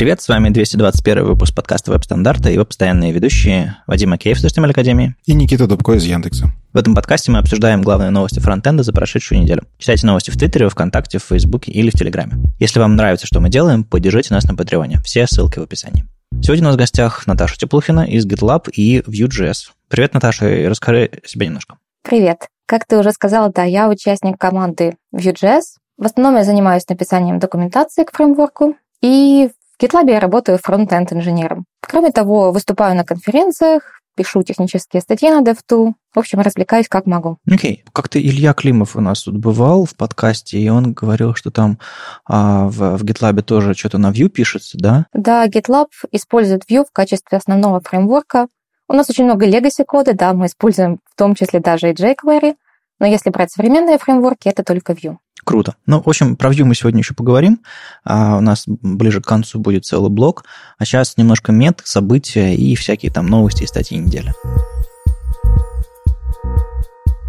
Привет, с вами 221 выпуск подкаста «Веб-стандарта» и его постоянные ведущие Вадим Акеев с HTML Академии и Никита Дубко из Яндекса. В этом подкасте мы обсуждаем главные новости фронтенда за прошедшую неделю. Читайте новости в Твиттере, ВКонтакте, в Фейсбуке или в Телеграме. Если вам нравится, что мы делаем, поддержите нас на Патреоне. Все ссылки в описании. Сегодня у нас в гостях Наташа Теплухина из GitLab и Vue.js. Привет, Наташа, и расскажи себе немножко. Привет. Как ты уже сказала, да, я участник команды Vue.js. В основном я занимаюсь написанием документации к фреймворку, и в GitLab я работаю фронт-энд инженером. Кроме того, выступаю на конференциях, пишу технические статьи на DevTool. В общем, развлекаюсь как могу. Окей. Okay. Как-то Илья Климов у нас тут бывал в подкасте, и он говорил, что там а, в, в GitLab тоже что-то на Vue пишется, да? Да, GitLab использует Vue в качестве основного фреймворка. У нас очень много legacy кода, да, мы используем в том числе даже и jQuery, но если брать современные фреймворки, это только Vue. Круто. Ну, в общем, про Vue мы сегодня еще поговорим. А у нас ближе к концу будет целый блок. А сейчас немножко мет, события и всякие там новости и статьи недели.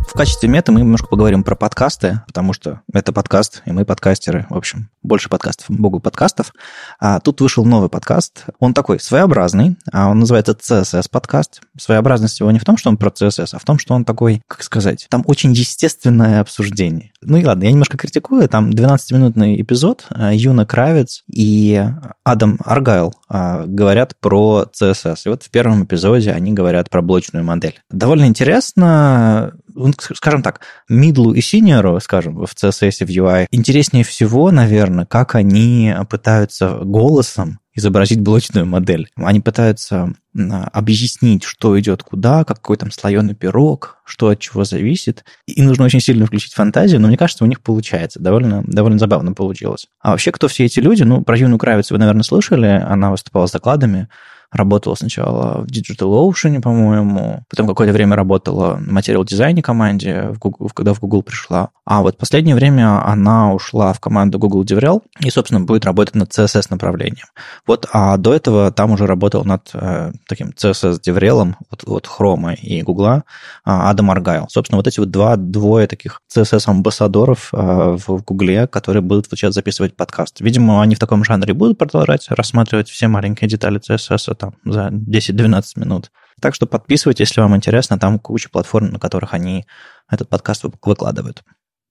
В качестве мета мы немножко поговорим про подкасты, потому что это подкаст, и мы подкастеры. В общем, больше подкастов, богу подкастов. А тут вышел новый подкаст. Он такой своеобразный. А он называется CSS подкаст. Своеобразность его не в том, что он про CSS, а в том, что он такой, как сказать, там очень естественное обсуждение. Ну и ладно, я немножко критикую. Там 12-минутный эпизод. А, Юна Кравец и Адам Аргайл а, говорят про CSS. И вот в первом эпизоде они говорят про блочную модель. Довольно интересно скажем так, мидлу и синьору, скажем, в CSS, в UI, интереснее всего, наверное, как они пытаются голосом изобразить блочную модель. Они пытаются объяснить, что идет куда, какой там слоеный пирог, что от чего зависит. И нужно очень сильно включить фантазию, но мне кажется, у них получается. Довольно, довольно забавно получилось. А вообще, кто все эти люди? Ну, про Юну Кравец вы, наверное, слышали. Она выступала с докладами работала сначала в Digital Ocean, по-моему, потом какое-то время работала в материал дизайне команде, в Google, когда в Google пришла. А вот последнее время она ушла в команду Google DevRel и, собственно, будет работать над CSS направлением. Вот, а до этого там уже работал над э, таким CSS DevRel от, от Chrome и Google э, Адам Аргайл. Собственно, вот эти вот два, двое таких CSS-амбассадоров э, в Google, которые будут вот сейчас записывать подкаст. Видимо, они в таком жанре будут продолжать рассматривать все маленькие детали CSS там за 10-12 минут. Так что подписывайтесь, если вам интересно, там куча платформ, на которых они этот подкаст выкладывают.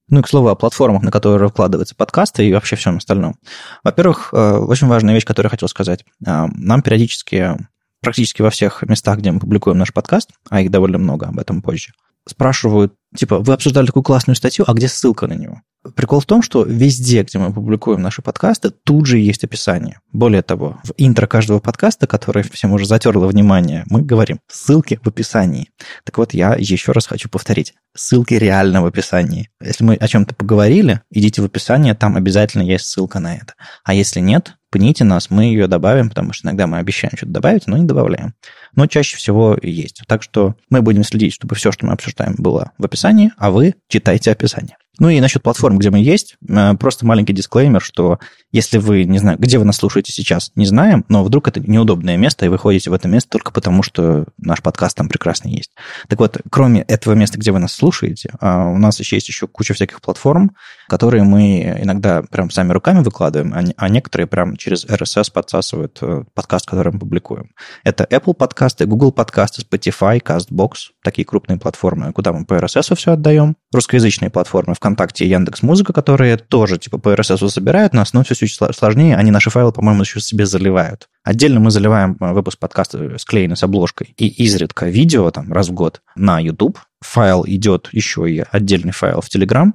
Ну и, к слову, о платформах, на которые выкладываются подкасты и вообще всем остальном. Во-первых, э, очень важная вещь, которую я хотел сказать. Э, нам периодически, практически во всех местах, где мы публикуем наш подкаст, а их довольно много, об этом позже, спрашивают, типа, вы обсуждали такую классную статью, а где ссылка на него? Прикол в том, что везде, где мы публикуем наши подкасты, тут же есть описание. Более того, в интро каждого подкаста, который всем уже затерло внимание, мы говорим ссылки в описании. Так вот, я еще раз хочу повторить. Ссылки реально в описании. Если мы о чем-то поговорили, идите в описание, там обязательно есть ссылка на это. А если нет, пните нас, мы ее добавим, потому что иногда мы обещаем что-то добавить, но не добавляем. Но чаще всего есть. Так что мы будем следить, чтобы все, что мы обсуждаем, было в описании, а вы читайте описание. Ну и насчет платформ, где мы есть, э, просто маленький дисклеймер, что если вы, не знаю, где вы нас слушаете сейчас, не знаем, но вдруг это неудобное место, и вы ходите в это место только потому, что наш подкаст там прекрасно есть. Так вот, кроме этого места, где вы нас слушаете, а, у нас еще есть еще куча всяких платформ, которые мы иногда прям сами руками выкладываем, а, а некоторые прям через RSS подсасывают э, подкаст, который мы публикуем. Это Apple подкасты, Google подкасты, Spotify, CastBox, такие крупные платформы, куда мы по RSS все отдаем. Русскоязычные платформы ВКонтакте и Яндекс Музыка, которые тоже типа по RSS забирают нас, но все чуть сложнее. Они наши файлы, по-моему, еще себе заливают. Отдельно мы заливаем э, выпуск подкаста склеенный с обложкой и изредка видео там раз в год на YouTube. Файл идет еще и отдельный файл в Telegram.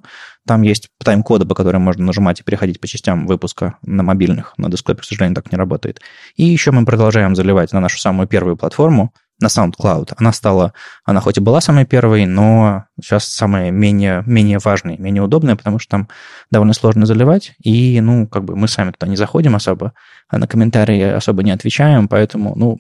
Там есть тайм-коды, по которым можно нажимать и переходить по частям выпуска на мобильных. На десктопе, к сожалению, так не работает. И еще мы продолжаем заливать на нашу самую первую платформу, на SoundCloud. Она стала, она хоть и была самой первой, но сейчас самая менее, менее важная, менее удобная, потому что там довольно сложно заливать, и, ну, как бы мы сами туда не заходим особо, а на комментарии особо не отвечаем, поэтому, ну,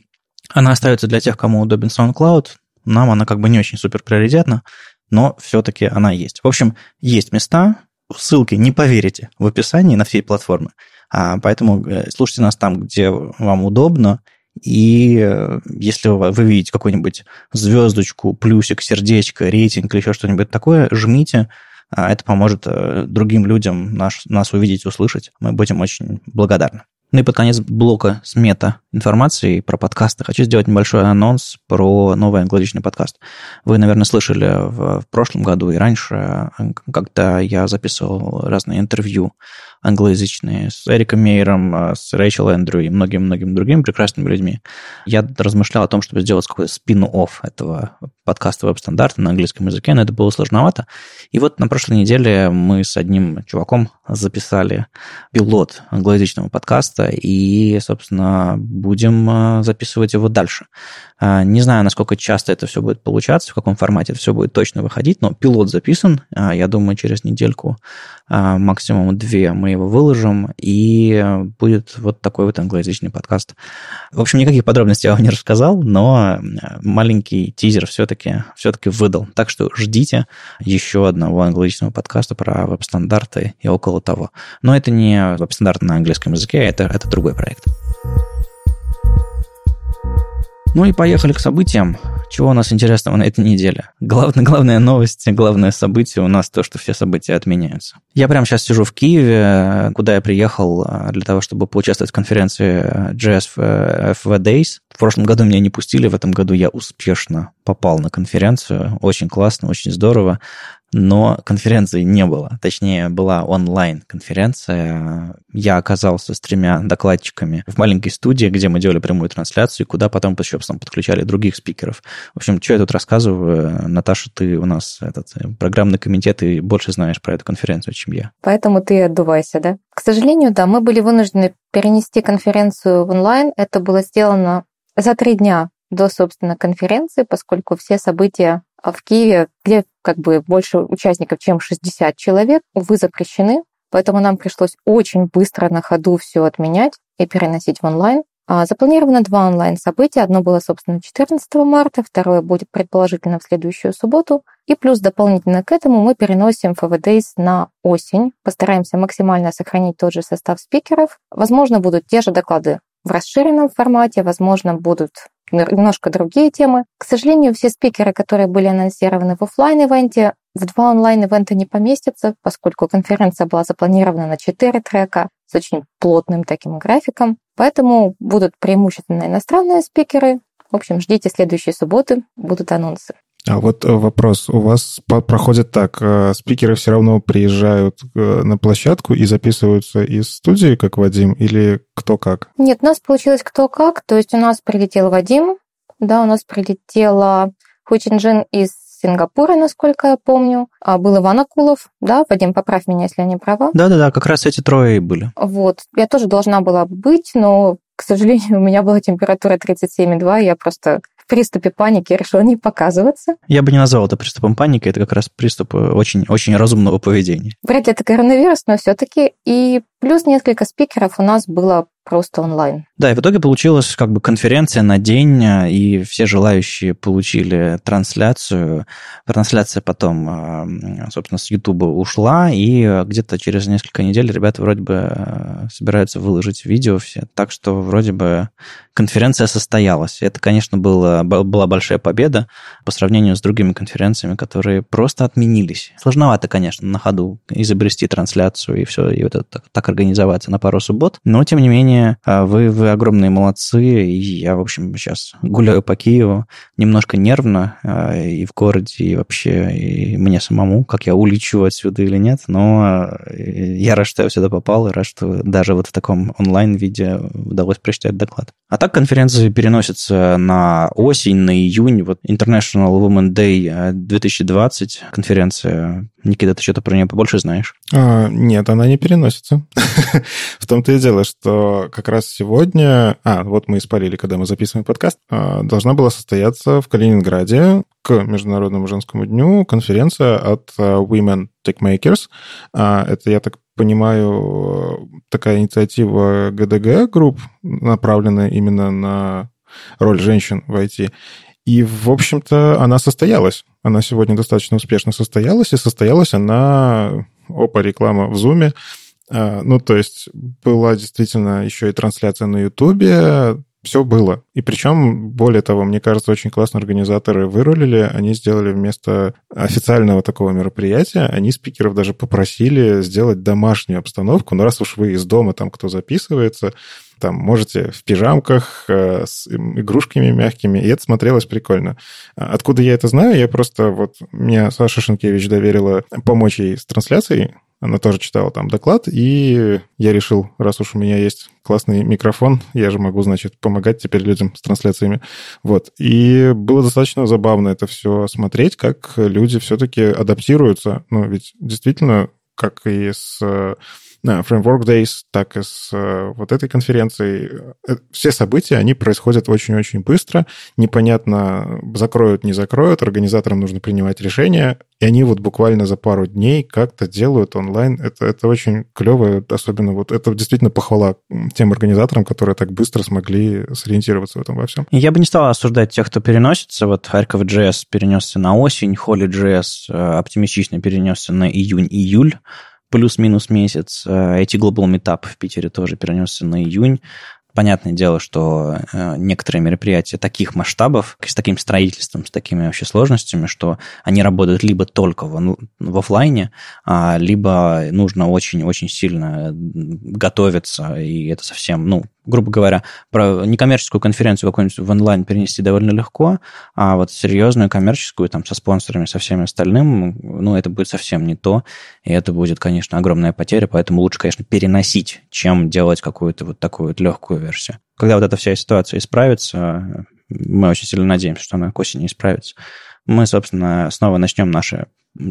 она остается для тех, кому удобен SoundCloud, нам она как бы не очень супер приоритетна, но все-таки она есть. В общем, есть места, ссылки не поверите в описании на все платформы, а поэтому э, слушайте нас там, где вам удобно, и э, если вы видите какую-нибудь звездочку, плюсик, сердечко, рейтинг или еще что-нибудь такое, жмите. А это поможет э, другим людям наш, нас увидеть, услышать. Мы будем очень благодарны. Ну и под конец блока с мета-информацией про подкасты хочу сделать небольшой анонс про новый англоязычный подкаст. Вы, наверное, слышали в, в прошлом году и раньше, когда я записывал разные интервью англоязычные с Эриком Мейером, а, с Рэйчел Эндрю и многими-многими другими прекрасными людьми, я размышлял о том, чтобы сделать какой-то спин-офф этого подкаста веб-стандарта на английском языке, но это было сложновато. И вот на прошлой неделе мы с одним чуваком записали пилот англоязычного подкаста и, собственно, будем а, записывать его дальше. А, не знаю, насколько часто это все будет получаться, в каком формате это все будет точно выходить, но пилот записан. Я думаю, через недельку, максимум две, мы его выложим, и будет вот такой вот англоязычный подкаст. В общем, никаких подробностей я вам не рассказал, но маленький тизер все-таки все выдал. Так что ждите еще одного англоязычного подкаста про веб-стандарты и около того. Но это не веб-стандарт на английском языке, это, это другой проект. Ну и поехали к событиям. Чего у нас интересного на этой неделе? Главная, главная новость, главное событие у нас то, что все события отменяются. Я прямо сейчас сижу в Киеве, куда я приехал а, для того, чтобы поучаствовать в конференции JS FV Days. В прошлом году меня не пустили, в этом году я успешно попал на конференцию. Очень классно, очень здорово но конференции не было. Точнее, была онлайн-конференция. Я оказался с тремя докладчиками в маленькой студии, где мы делали прямую трансляцию, куда потом еще подключали других спикеров. В общем, что я тут рассказываю? Наташа, ты у нас этот программный комитет и больше знаешь про эту конференцию, чем я. Поэтому ты отдувайся, да? К сожалению, да, мы были вынуждены перенести конференцию в онлайн. Это было сделано за три дня до, собственно, конференции, поскольку все события в Киеве, где как бы больше участников, чем 60 человек, увы, запрещены. Поэтому нам пришлось очень быстро на ходу все отменять и переносить в онлайн. А запланировано два онлайн-события. Одно было, собственно, 14 марта, второе будет предположительно в следующую субботу. И плюс дополнительно к этому мы переносим Days на осень. Постараемся максимально сохранить тот же состав спикеров. Возможно, будут те же доклады в расширенном формате, возможно, будут немножко другие темы. К сожалению, все спикеры, которые были анонсированы в офлайн-ивенте, в два онлайн-ивента не поместятся, поскольку конференция была запланирована на 4 трека с очень плотным таким графиком. Поэтому будут преимущественно иностранные спикеры. В общем, ждите следующей субботы, будут анонсы. А вот э, вопрос. У вас проходит так, э, спикеры все равно приезжают э, на площадку и записываются из студии, как Вадим, или кто как? Нет, у нас получилось кто как. То есть у нас прилетел Вадим, да, у нас прилетела Хучинджин из Сингапура, насколько я помню. А был Иван Акулов, да, Вадим, поправь меня, если я не права. Да-да-да, как раз эти трое и были. Вот, я тоже должна была быть, но, к сожалению, у меня была температура 37,2, я просто приступе паники решил не показываться. Я бы не назвал это приступом паники, это как раз приступ очень, очень разумного поведения. Вряд ли это коронавирус, но все-таки. И плюс несколько спикеров у нас было просто онлайн. Да, и в итоге получилась как бы конференция на день, а, и все желающие получили трансляцию. Трансляция потом, а, собственно, с YouTube ушла, и где-то через несколько недель ребята вроде бы собираются выложить видео все. Так что вроде бы конференция состоялась. Это, конечно, было, была большая победа по сравнению с другими конференциями, которые просто отменились. Сложновато, конечно, на ходу изобрести трансляцию и все, и вот это так, так организоваться на пару суббот. Но, тем не менее, вы, вы огромные молодцы, и я, в общем, сейчас гуляю по Киеву немножко нервно а, и в городе, и вообще и мне самому, как я улечу отсюда или нет, но э, я рад, что я сюда попал, и рад, что даже вот в таком онлайн-виде удалось прочитать доклад. А так конференции переносятся на осень, на июнь, вот International Women Day 2020, э, конференция Никита, ты что-то про нее побольше знаешь? А, нет, она не переносится. В том-то и дело, что как раз сегодня... А, вот мы испарили, когда мы записываем подкаст. А, должна была состояться в Калининграде к Международному женскому дню конференция от а, Women Techmakers. А, это, я так понимаю, такая инициатива ГДГ групп, направленная именно на роль женщин в IT. И, в общем-то, она состоялась. Она сегодня достаточно успешно состоялась, и состоялась она, опа, реклама в Зуме. А, ну, то есть была действительно еще и трансляция на Ютубе, все было. И причем, более того, мне кажется, очень классно организаторы вырулили. Они сделали вместо официального такого мероприятия, они спикеров даже попросили сделать домашнюю обстановку. Но раз уж вы из дома, там кто записывается, там можете в пижамках э, с игрушками мягкими, и это смотрелось прикольно. Откуда я это знаю? Я просто вот... Мне Саша Шенкевич доверила помочь ей с трансляцией она тоже читала там доклад, и я решил, раз уж у меня есть классный микрофон, я же могу, значит, помогать теперь людям с трансляциями. Вот. И было достаточно забавно это все смотреть, как люди все-таки адаптируются. Ну, ведь действительно, как и с Framework Days, так и с э, вот этой конференцией. Э, все события, они происходят очень-очень быстро. Непонятно, закроют, не закроют. Организаторам нужно принимать решения. И они вот буквально за пару дней как-то делают онлайн. Это, это очень клево, особенно вот это действительно похвала тем организаторам, которые так быстро смогли сориентироваться в этом во всем. Я бы не стал осуждать тех, кто переносится. Вот Харьков JS перенесся на осень, Холли JS э, оптимистично перенесся на июнь-июль плюс-минус месяц. IT э, Global Meetup в Питере тоже перенесся на июнь. Понятное дело, что э, некоторые мероприятия таких масштабов, с таким строительством, с такими вообще сложностями, что они работают либо только в, в офлайне, а, либо нужно очень-очень сильно готовиться, и это совсем, ну, грубо говоря, про некоммерческую конференцию какую-нибудь в онлайн перенести довольно легко, а вот серьезную коммерческую, там, со спонсорами, со всем остальным, ну, это будет совсем не то, и это будет, конечно, огромная потеря, поэтому лучше, конечно, переносить, чем делать какую-то вот такую вот легкую версию. Когда вот эта вся ситуация исправится, мы очень сильно надеемся, что она к осени исправится, мы, собственно, снова начнем наше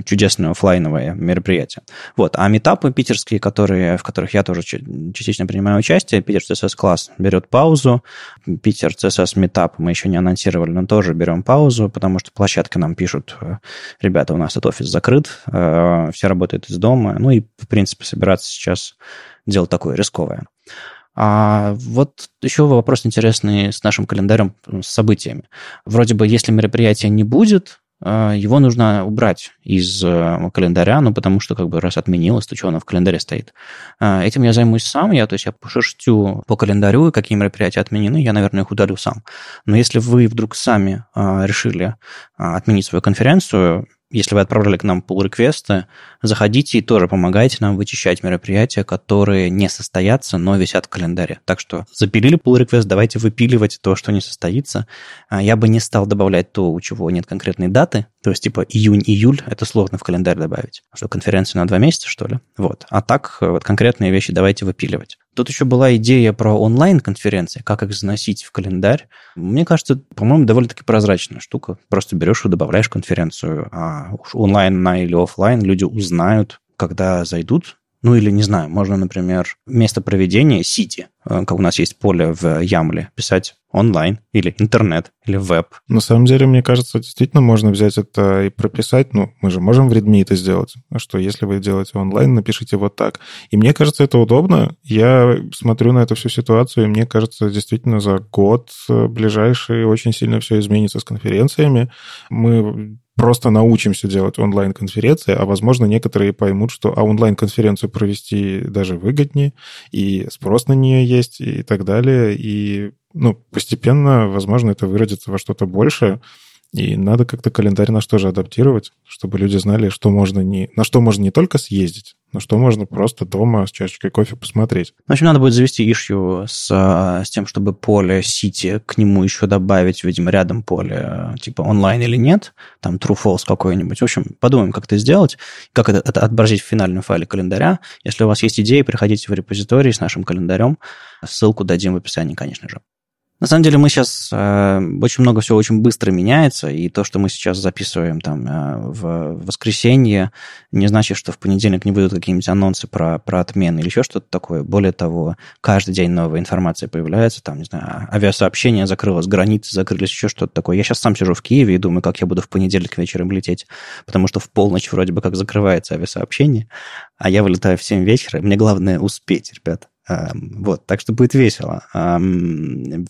чудесное офлайновое мероприятие. Вот. А метапы питерские, которые, в которых я тоже частично принимаю участие, Питер CSS класс берет паузу, Питер CSS метап мы еще не анонсировали, но тоже берем паузу, потому что площадка нам пишут, э, ребята, у нас этот офис закрыт, э, все работают из дома, ну и, в принципе, собираться сейчас дело такое рисковое. А вот еще вопрос интересный с нашим календарем, с событиями. Вроде бы, если мероприятия не будет, а, его нужно убрать из э, календаря, ну, потому что, как бы, раз отменилось, то что оно в календаре стоит. А, этим я займусь сам, я, то есть я пошерстю по календарю, какие мероприятия отменены, я, наверное, их удалю сам. Но если вы вдруг сами а, решили отменить свою конференцию, если вы отправляли к нам pull реквесты заходите и тоже помогайте нам вычищать мероприятия, которые не состоятся, но висят в календаре. Так что запилили pull request, давайте выпиливать то, что не состоится. А, я бы не стал добавлять то, у чего нет конкретной даты, то есть типа июнь-июль, это сложно в календарь добавить. Что, конференция на два месяца, что ли? Вот. А так, вот конкретные вещи давайте выпиливать. Тут еще была идея про онлайн-конференции, как их заносить в календарь. Мне кажется, по-моему, довольно-таки прозрачная штука. Просто берешь и добавляешь конференцию, а уж онлайн на или офлайн люди узнают, когда зайдут, ну или, не знаю, можно, например, место проведения сити, как у нас есть поле в Ямле, писать онлайн или интернет или веб. На самом деле, мне кажется, действительно можно взять это и прописать. Ну, мы же можем в Redmi это сделать. Что если вы делаете онлайн, напишите вот так. И мне кажется, это удобно. Я смотрю на эту всю ситуацию, и мне кажется, действительно за год э, ближайший очень сильно все изменится с конференциями. Мы просто научимся делать онлайн-конференции, а, возможно, некоторые поймут, что а онлайн-конференцию провести даже выгоднее, и спрос на нее есть, и так далее. И ну, постепенно, возможно, это выродится во что-то большее. И надо как-то календарь наш тоже адаптировать, чтобы люди знали, что можно не, на что можно не только съездить, но что можно просто дома с чашечкой кофе посмотреть. В общем, надо будет завести ишью с, с тем, чтобы поле Сити к нему еще добавить, видимо, рядом поле типа онлайн или нет, там true false какой-нибудь. В общем, подумаем, как это сделать, как это, это отобразить в финальном файле календаря. Если у вас есть идеи, приходите в репозиторий с нашим календарем. Ссылку дадим в описании, конечно же. На самом деле мы сейчас э, очень много всего очень быстро меняется, и то, что мы сейчас записываем там э, в воскресенье, не значит, что в понедельник не будут какие-нибудь анонсы про, про отмены или еще что-то такое. Более того, каждый день новая информация появляется, там, не знаю, авиасообщение закрылось, границы закрылись, еще что-то такое. Я сейчас сам сижу в Киеве и думаю, как я буду в понедельник вечером лететь, потому что в полночь вроде бы как закрывается авиасообщение, а я вылетаю в 7 вечера, мне главное успеть, ребята. Вот, так что будет весело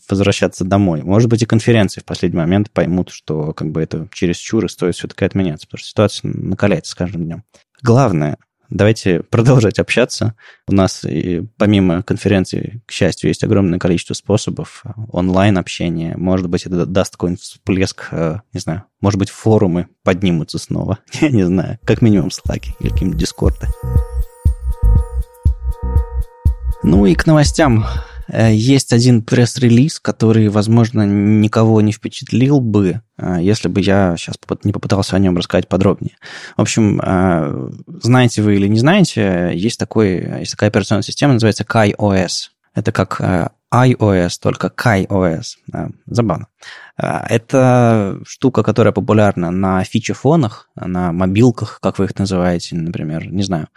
возвращаться домой. Может быть, и конференции в последний момент поймут, что как бы это через чуры стоит все-таки отменяться, потому что ситуация накаляется с каждым днем. Главное, Давайте продолжать общаться. У нас и помимо конференции, к счастью, есть огромное количество способов онлайн-общения. Может быть, это даст какой-нибудь всплеск, э, не знаю, может быть, форумы поднимутся снова. Я не знаю, как минимум слаки или какие-нибудь дискорды. Ну и к новостям. Э, есть один пресс-релиз, который, возможно, никого не впечатлил бы, э, если бы я сейчас не попытался о нем рассказать подробнее. В общем, э, знаете вы или не знаете, есть, такой, есть такая операционная система, называется KaiOS. Это как iOS, только KaiOS. Забавно. Это штука, которая популярна на фичефонах, на мобилках, как вы их называете, например, не знаю.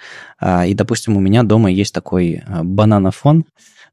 И, допустим, у меня дома есть такой бананофон,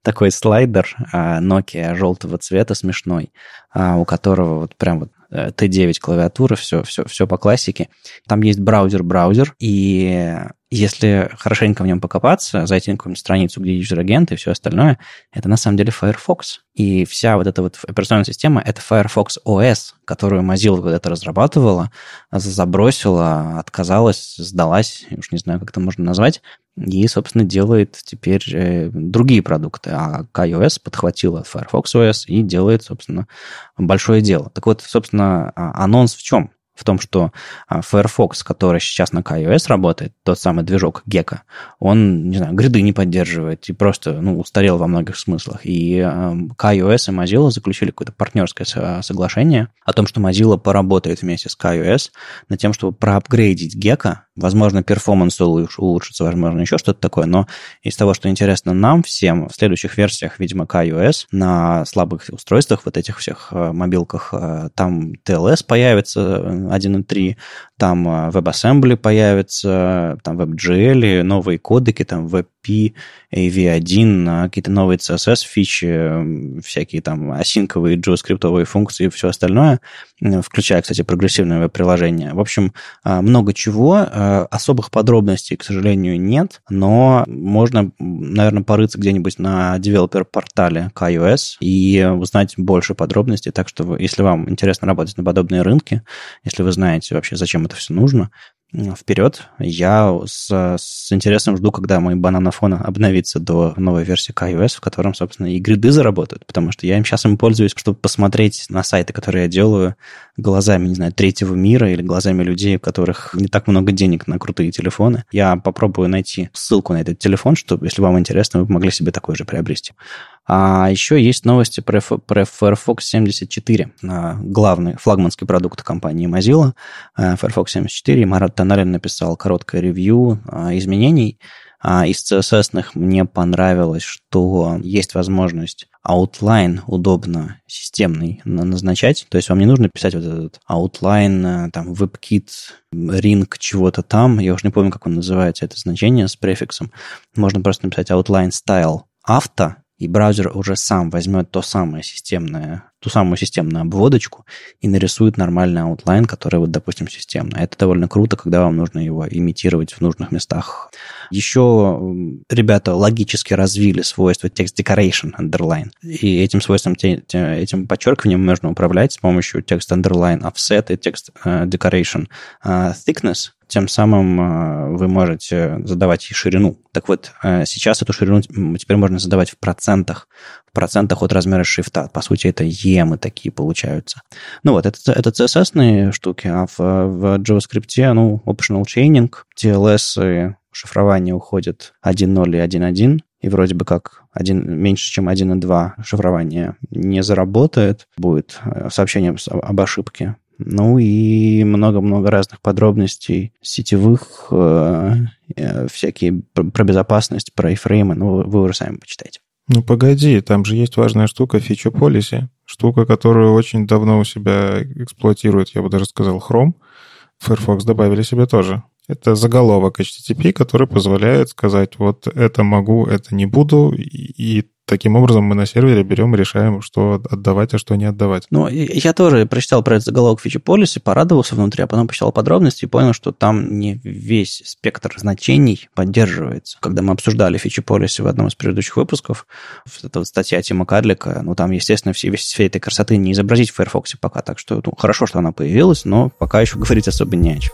такой слайдер а, Nokia желтого цвета смешной, а, у которого вот прям вот T9 э, клавиатура, все, все, все по классике. Там есть браузер-браузер, и если хорошенько в нем покопаться, зайти на какую-нибудь страницу, где user agent и все остальное, это на самом деле Firefox. И вся вот эта вот операционная система — это Firefox OS, которую Mozilla когда-то разрабатывала, забросила, отказалась, сдалась, уж не знаю, как это можно назвать, и, собственно, делает теперь э, другие продукты. А iOS подхватила Firefox OS и делает, собственно, большое дело. Так вот, собственно, а, анонс в чем? В том, что а, Firefox, который сейчас на iOS работает, тот самый движок Gecko, он, не знаю, гриды не поддерживает и просто, ну, устарел во многих смыслах. И iOS и Mozilla заключили какое-то партнерское соглашение о том, что Mozilla поработает вместе с iOS над тем, чтобы проапгрейдить Gecko Возможно, перформанс улучшится, возможно, еще что-то такое, но из того, что интересно нам всем, в следующих версиях, видимо, iOS на слабых устройствах, вот этих всех э, мобилках, э, там TLS появится 1.3, э, там WebAssembly появится, там WebGL, новые кодеки, там WebP, AV1, какие-то новые CSS фичи, всякие там осинковые JavaScript функции и все остальное, включая, кстати, прогрессивное веб-приложение. В общем, много чего, Э, особых подробностей, к сожалению, нет, но можно, наверное, порыться где-нибудь на девелопер-портале iOS и узнать больше подробностей. Так что, если вам интересно работать на подобные рынки, если вы знаете вообще, зачем это все нужно, вперед. Я с, с интересом жду, когда мой бананофон обновится до новой версии iOS, в котором, собственно, и гриды заработают, потому что я им сейчас им пользуюсь, чтобы посмотреть на сайты, которые я делаю глазами, не знаю, третьего мира или глазами людей, у которых не так много денег на крутые телефоны. Я попробую найти ссылку на этот телефон, чтобы, если вам интересно, вы могли себе такой же приобрести. А еще есть новости про, про Firefox 74, а, главный флагманский продукт компании Mozilla, а, Firefox 74. Марат Таналин написал короткое ревью а, изменений. Из CSS мне понравилось, что есть возможность outline удобно системный назначать. То есть вам не нужно писать вот этот outline, там, WebKit, ring чего-то там. Я уже не помню, как он называется, это значение с префиксом. Можно просто написать outline style авто, и браузер уже сам возьмет то самое системное, ту самую системную обводочку и нарисует нормальный outline, который, вот, допустим, системный. Это довольно круто, когда вам нужно его имитировать в нужных местах. Еще ребята логически развили свойство text decoration underline. И этим свойством, этим подчеркиванием можно управлять с помощью text underline offset и text э, decoration э, thickness тем самым э, вы можете задавать и ширину. Так вот, э, сейчас эту ширину теперь можно задавать в процентах, в процентах от размера шрифта. По сути, это емы такие получаются. Ну вот, это, это CSS штуки, а в, в JavaScript, ну, optional chaining, TLS шифрование уходит 1.0 и 1.1, и вроде бы как один, меньше, чем 1.2 шифрование не заработает, будет э, сообщение об ошибке. Ну и много-много разных подробностей сетевых, э, э, всякие про безопасность, про iframe, ну, вы уже сами почитайте. Ну, погоди, там же есть важная штука фичу policy, штука, которую очень давно у себя эксплуатирует, я бы даже сказал, Chrome. Firefox добавили себе тоже. Это заголовок HTTP, который позволяет сказать, вот это могу, это не буду, и Таким образом, мы на сервере берем и решаем, что отдавать, а что не отдавать. Ну, я тоже прочитал про этот заголовок фичи полиси, порадовался внутри, а потом почитал подробности и понял, что там не весь спектр значений поддерживается. Когда мы обсуждали фичи полиси в одном из предыдущих выпусков, это вот статья Тима Кадлика, ну, там, естественно, все, всей этой красоты не изобразить в Firefox пока, так что ну, хорошо, что она появилась, но пока еще говорить особо не о чем.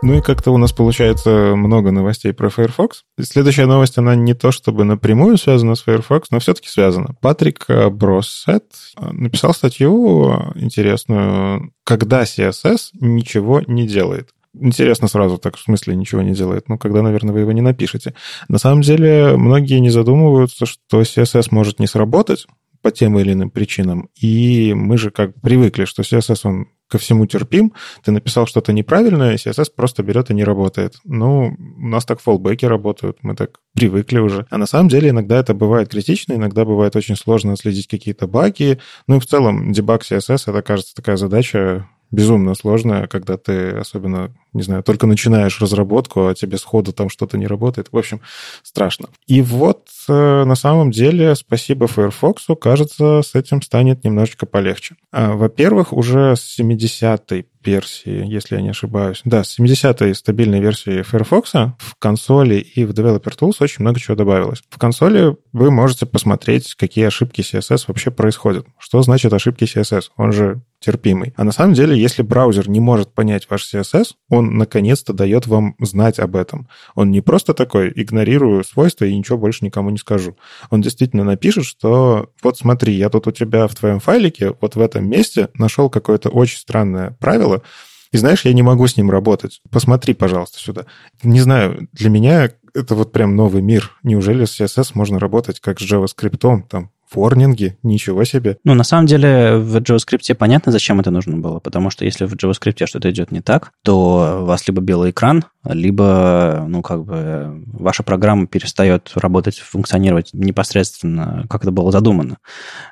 Ну и как-то у нас получается много новостей про Firefox. Следующая новость, она не то чтобы напрямую связана с Firefox, но все-таки связана. Патрик Броссет написал статью интересную, когда CSS ничего не делает. Интересно сразу, так в смысле ничего не делает. Ну, когда, наверное, вы его не напишете. На самом деле, многие не задумываются, что CSS может не сработать по тем или иным причинам. И мы же как привыкли, что CSS, он ко всему терпим. Ты написал что-то неправильное, CSS просто берет и не работает. Ну, у нас так фоллбеки работают, мы так привыкли уже. А на самом деле иногда это бывает критично, иногда бывает очень сложно отследить какие-то баги. Ну и в целом дебаг CSS, это, кажется, такая задача безумно сложная, когда ты особенно, не знаю, только начинаешь разработку, а тебе сходу там что-то не работает. В общем, страшно. И вот э, на самом деле спасибо Firefox, кажется, с этим станет немножечко полегче. А, во-первых, уже с 70-й версии, если я не ошибаюсь. Да, с 70-й стабильной версии Firefox в консоли и в Developer Tools очень много чего добавилось. В консоли вы можете посмотреть, какие ошибки CSS вообще происходят. Что значит ошибки CSS? Он же терпимый. А на самом деле, если браузер не может понять ваш CSS, он наконец-то дает вам знать об этом. Он не просто такой, игнорирую свойства и ничего больше никому не скажу. Он действительно напишет, что вот смотри, я тут у тебя в твоем файлике вот в этом месте нашел какое-то очень странное правило, и знаешь, я не могу с ним работать. Посмотри, пожалуйста, сюда. Не знаю, для меня это вот прям новый мир. Неужели с CSS можно работать как с JavaScript, там, ворнинги, ничего себе. Ну, на самом деле, в JavaScript понятно, зачем это нужно было, потому что если в JavaScript что-то идет не так, то у вас либо белый экран, либо, ну, как бы, ваша программа перестает работать, функционировать непосредственно, как это было задумано.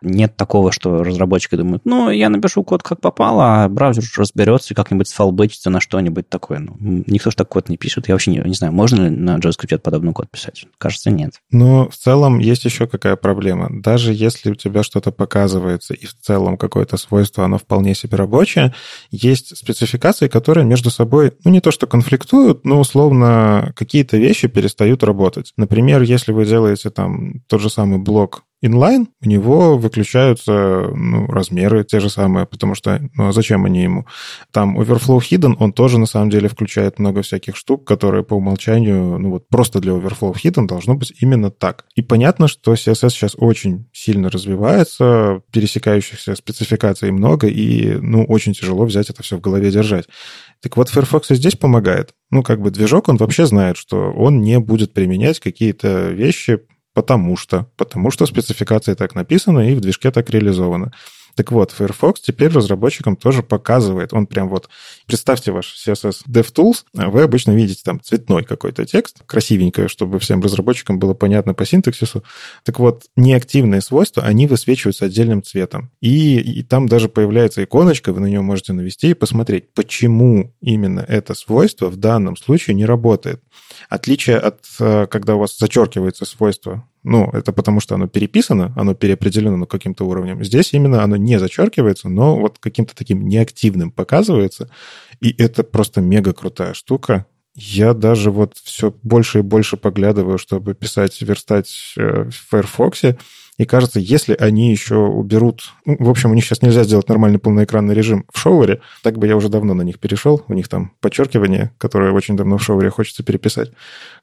Нет такого, что разработчики думают, ну, я напишу код как попало, а браузер разберется и как-нибудь сфалбычится на что-нибудь такое. Ну, никто же так код не пишет. Я вообще не, не знаю, можно ли на JavaScript подобный код писать? Кажется, нет. Но в целом есть еще какая проблема. Даже если у тебя что-то показывается, и в целом какое-то свойство, оно вполне себе рабочее, есть спецификации, которые между собой, ну, не то что конфликтуют, но условно какие-то вещи перестают работать. Например, если вы делаете там тот же самый блок inline, у него выключаются ну, размеры те же самые, потому что, ну а зачем они ему? Там overflow hidden, он тоже на самом деле включает много всяких штук, которые по умолчанию, ну вот просто для overflow hidden должно быть именно так. И понятно, что CSS сейчас очень сильно развивается, пересекающихся спецификаций много, и, ну, очень тяжело взять это все в голове держать. Так вот, Firefox здесь помогает. Ну, как бы движок, он вообще знает, что он не будет применять какие-то вещи, потому что, потому что спецификация так написана и в движке так реализована. Так вот, Firefox теперь разработчикам тоже показывает. Он прям вот... Представьте ваш CSS DevTools. Вы обычно видите там цветной какой-то текст, красивенькое, чтобы всем разработчикам было понятно по синтаксису. Так вот, неактивные свойства, они высвечиваются отдельным цветом. И, и там даже появляется иконочка, вы на нее можете навести и посмотреть, почему именно это свойство в данном случае не работает. Отличие от, э, когда у вас зачеркивается свойство ну, это потому что оно переписано, оно переопределено на каким-то уровнем. Здесь именно оно не зачеркивается, но вот каким-то таким неактивным показывается. И это просто мега крутая штука. Я даже вот все больше и больше поглядываю, чтобы писать, верстать э, в Firefox. И кажется, если они еще уберут... Ну, в общем, у них сейчас нельзя сделать нормальный полноэкранный режим в шоуэре, так бы я уже давно на них перешел. У них там подчеркивание, которое очень давно в шоуэре хочется переписать.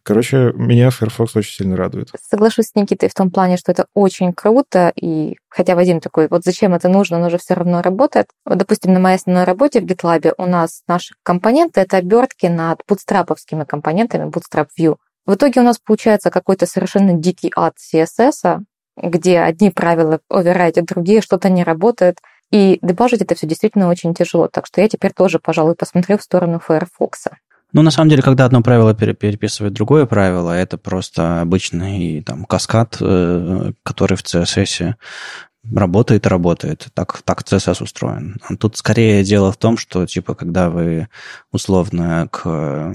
Короче, меня Firefox очень сильно радует. Соглашусь с Никитой в том плане, что это очень круто, и хотя Вадим такой, вот зачем это нужно, оно же все равно работает. Вот, допустим, на моей основной работе в GitLab у нас наши компоненты — это обертки над бутстрап'овскими компонентами Bootstrap View. В итоге у нас получается какой-то совершенно дикий ад CSS, где одни правила оверрайтят, другие что-то не работает. И дебажить это все действительно очень тяжело. Так что я теперь тоже, пожалуй, посмотрю в сторону Firefox. Ну, на самом деле, когда одно правило переписывает другое правило, это просто обычный там, каскад, э, который в CSS работает работает. Так, так CSS устроен. Тут скорее дело в том, что, типа, когда вы условно к э,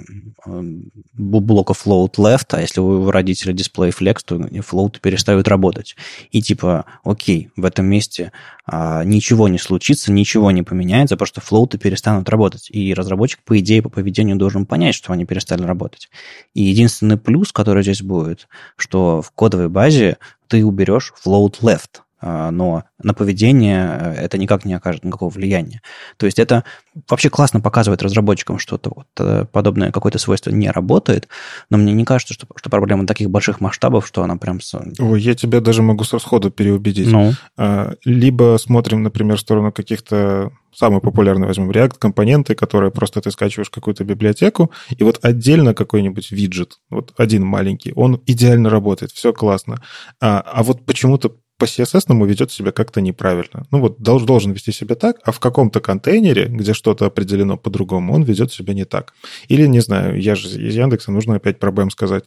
блоку float left, а если у родителя display flex, то float перестают работать. И типа, окей, в этом месте а, ничего не случится, ничего не поменяется, потому что флоуты перестанут работать. И разработчик, по идее, по поведению должен понять, что они перестали работать. И единственный плюс, который здесь будет, что в кодовой базе ты уберешь float left, но на поведение э, это никак не окажет никакого влияния. То есть это вообще классно показывает разработчикам, что вот э, подобное какое-то свойство не работает, но мне не кажется, что, что проблема таких больших масштабов, что она прям... Ой, я тебя даже могу с расхода переубедить. Ну? А, либо смотрим, например, в сторону каких-то самый популярный возьмем React компоненты, которые просто ты скачиваешь какую-то библиотеку, и вот отдельно какой-нибудь виджет, вот один маленький, он идеально работает, все классно. А, а вот почему-то по CSS ведет себя как-то неправильно. Ну вот должен, вести себя так, а в каком-то контейнере, где что-то определено по-другому, он ведет себя не так. Или, не знаю, я же из Яндекса, нужно опять про BEM сказать.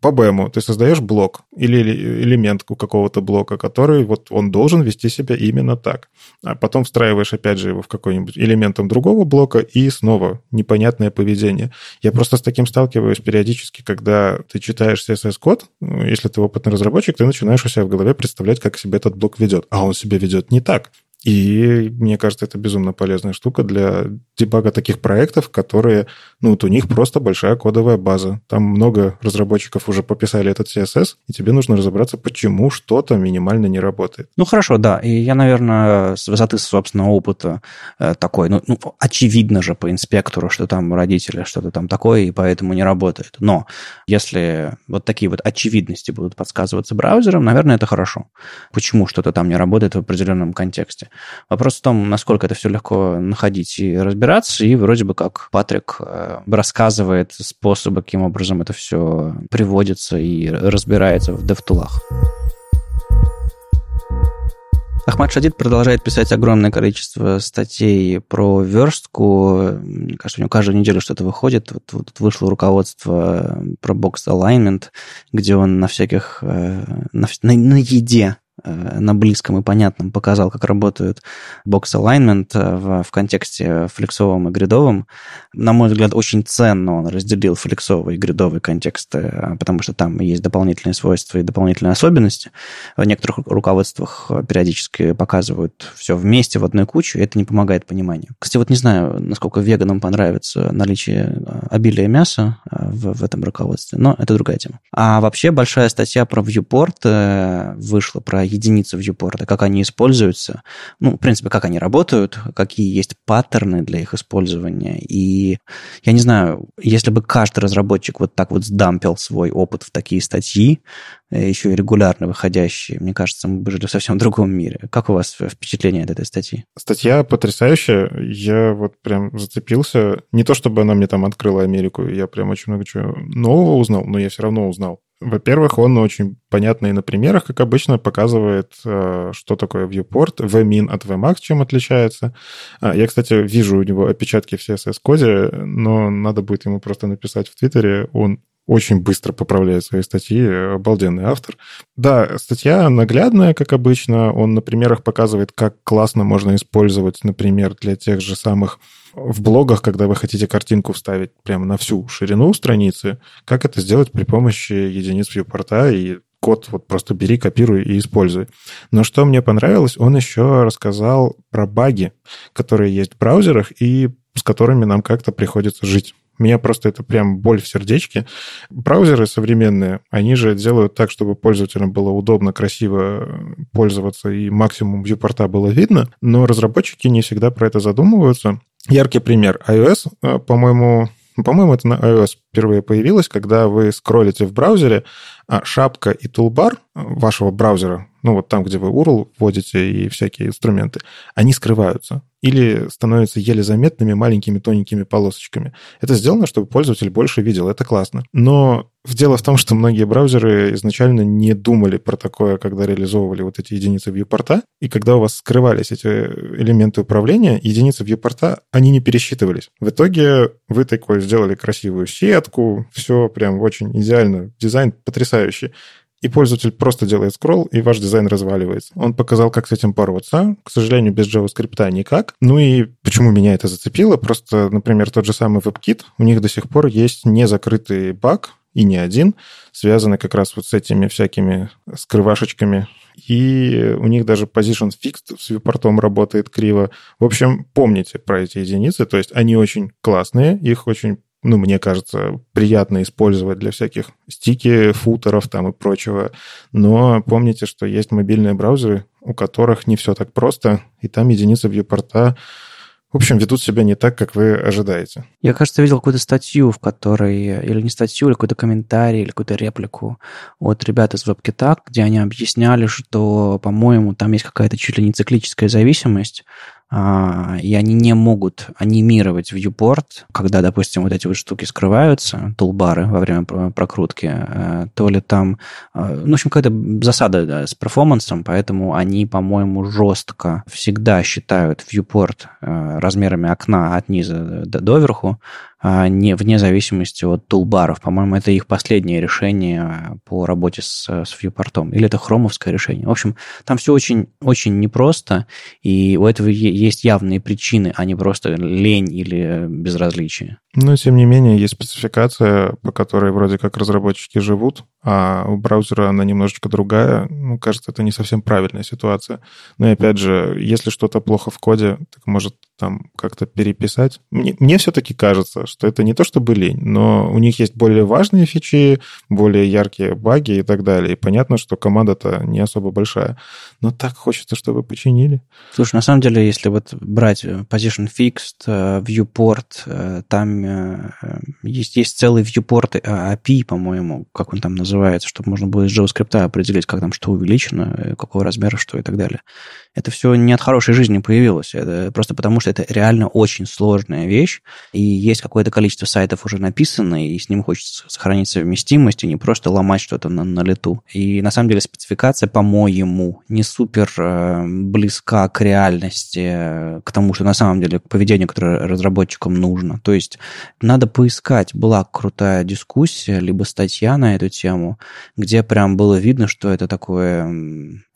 По BEM ты создаешь блок или элемент у какого-то блока, который вот он должен вести себя именно так. А потом встраиваешь опять же его в какой-нибудь элементом другого блока и снова непонятное поведение. Я просто с таким сталкиваюсь периодически, когда ты читаешь CSS-код, ну, если ты опытный разработчик, ты начинаешь у себя в голове представлять, как себя этот блок ведет. А он себя ведет не так. И мне кажется, это безумно полезная штука для дебага таких проектов, которые, ну, вот у них просто большая кодовая база. Там много разработчиков уже пописали этот CSS, и тебе нужно разобраться, почему что-то минимально не работает. Ну, хорошо, да. И я, наверное, с высоты собственного опыта э, такой, ну, ну, очевидно же по инспектору, что там родители что-то там такое, и поэтому не работает. Но если вот такие вот очевидности будут подсказываться браузером, наверное, это хорошо. Почему что-то там не работает в определенном контексте? Вопрос в том, насколько это все легко находить и разбираться, и вроде бы как Патрик э, рассказывает способы, каким образом это все приводится и разбирается в DevTool'ах. Ахмад Шадид продолжает писать огромное количество статей про верстку. Мне кажется, у него каждую неделю что-то выходит. Вот, вот вышло руководство про бокс alignment, где он на всяких... Э, на, на, на еде на близком и понятном показал, как работают бокс alignment э, в, в контексте флексовом и гридовом. На мой взгляд, очень ценно он разделил флексовый и гридовый контексты, э, потому что там есть дополнительные свойства и дополнительные особенности. В некоторых руководствах периодически показывают все вместе в одной кучу, и это не помогает пониманию. Кстати, вот не знаю, насколько веганам понравится наличие обилия мяса в, в этом руководстве, но это другая тема. А вообще большая статья про viewport вышла про единицы viewport, как они используются, ну, в принципе, как они работают, какие есть паттерны для их использования. И я не знаю, если бы каждый разработчик вот так вот сдампил свой опыт в такие статьи, э, еще и регулярно выходящие, мне кажется, мы бы жили в совсем другом мире. Как у вас впечатление от этой статьи? Статья потрясающая. Я вот прям зацепился. Не то, чтобы она мне там открыла Америку, я прям очень много чего нового узнал, но я все равно узнал. Во-первых, он очень понятно и на примерах, как обычно, показывает, э, что такое viewport, vmin от vmax, чем отличается. А, я, кстати, вижу у него опечатки в CSS-коде, но надо будет ему просто написать в Твиттере. Он очень быстро поправляет свои статьи, обалденный автор. Да, статья наглядная, как обычно. Он на примерах показывает, как классно можно использовать, например, для тех же самых в блогах, когда вы хотите картинку вставить прямо на всю ширину страницы, как это сделать при помощи единиц вьюпорта и код вот просто бери, копируй и используй. Но что мне понравилось, он еще рассказал про баги, которые есть в браузерах и с которыми нам как-то приходится жить. Меня просто это прям боль в сердечке. Браузеры современные, они же делают так, чтобы пользователям было удобно, красиво пользоваться и максимум вьюпорта было видно, но разработчики не всегда про это задумываются. Яркий пример. iOS, э, по-моему, по-моему, это на iOS впервые появилось, когда вы скроллите в браузере, а шапка и тулбар вашего браузера, ну вот там, где вы URL вводите и всякие инструменты, они скрываются или становятся еле заметными маленькими тоненькими полосочками. Это сделано, чтобы пользователь больше видел. Это классно. Но дело в том, что многие браузеры изначально не думали про такое, когда реализовывали вот эти единицы viewport, и когда у вас скрывались эти элементы управления, единицы viewport, они не пересчитывались. В итоге вы такой сделали красивую сетку, все прям очень идеально, дизайн потрясающий и пользователь просто делает скролл, и ваш дизайн разваливается. Он показал, как с этим бороться. К сожалению, без JavaScript никак. Ну и почему меня это зацепило? Просто, например, тот же самый WebKit, у них до сих пор есть незакрытый баг, и не один, связанный как раз вот с этими всякими скрывашечками. И у них даже position fixed с вьюпортом работает криво. В общем, помните про эти единицы, то есть они очень классные, их очень ну, мне кажется, приятно использовать для всяких стики, футеров там и прочего. Но помните, что есть мобильные браузеры, у которых не все так просто, и там единицы вьюпорта в общем, ведут себя не так, как вы ожидаете. Я, кажется, видел какую-то статью, в которой, или не статью, или какой-то комментарий, или какую-то реплику от ребят из WebKit, где они объясняли, что, по-моему, там есть какая-то чуть ли не циклическая зависимость, и они не могут анимировать viewport, когда, допустим, вот эти вот штуки скрываются, тулбары во время прокрутки, э, то ли там, э, ну, в общем, какая-то засада да, с перформансом, поэтому они, по-моему, жестко всегда считают viewport э, размерами окна от низа до доверху, а, не, вне зависимости от тулбаров. По-моему, это их последнее решение по работе с, с viewport. Или это хромовское решение. В общем, там все очень, очень непросто, и у этого есть явные причины, а не просто лень или безразличие. Но, тем не менее, есть спецификация, по которой вроде как разработчики живут, а у браузера она немножечко другая. Ну, кажется, это не совсем правильная ситуация. Но, и опять же, если что-то плохо в коде, так может там как-то переписать. Мне, мне все-таки кажется, что это не то чтобы лень, но у них есть более важные фичи, более яркие баги и так далее. И понятно, что команда-то не особо большая. Но так хочется, чтобы починили. Слушай, на самом деле, если вот брать Position Fixed, э, Viewport, э, там Э, есть, есть целый viewport API, по-моему, как он там называется, чтобы можно было из JavaScript определить, как там что увеличено, э, какого размера что и так далее. Это все не от хорошей жизни появилось. Это просто потому, что это реально очень сложная вещь, и есть какое-то количество сайтов уже написано, и с ним хочется сохранить совместимость, и не просто ломать что-то на, на лету. И на самом деле спецификация, по-моему, не супер э, близка к реальности, к тому, что на самом деле к поведению, которое разработчикам нужно. То есть надо поискать. Была крутая дискуссия, либо статья на эту тему, где прям было видно, что это такое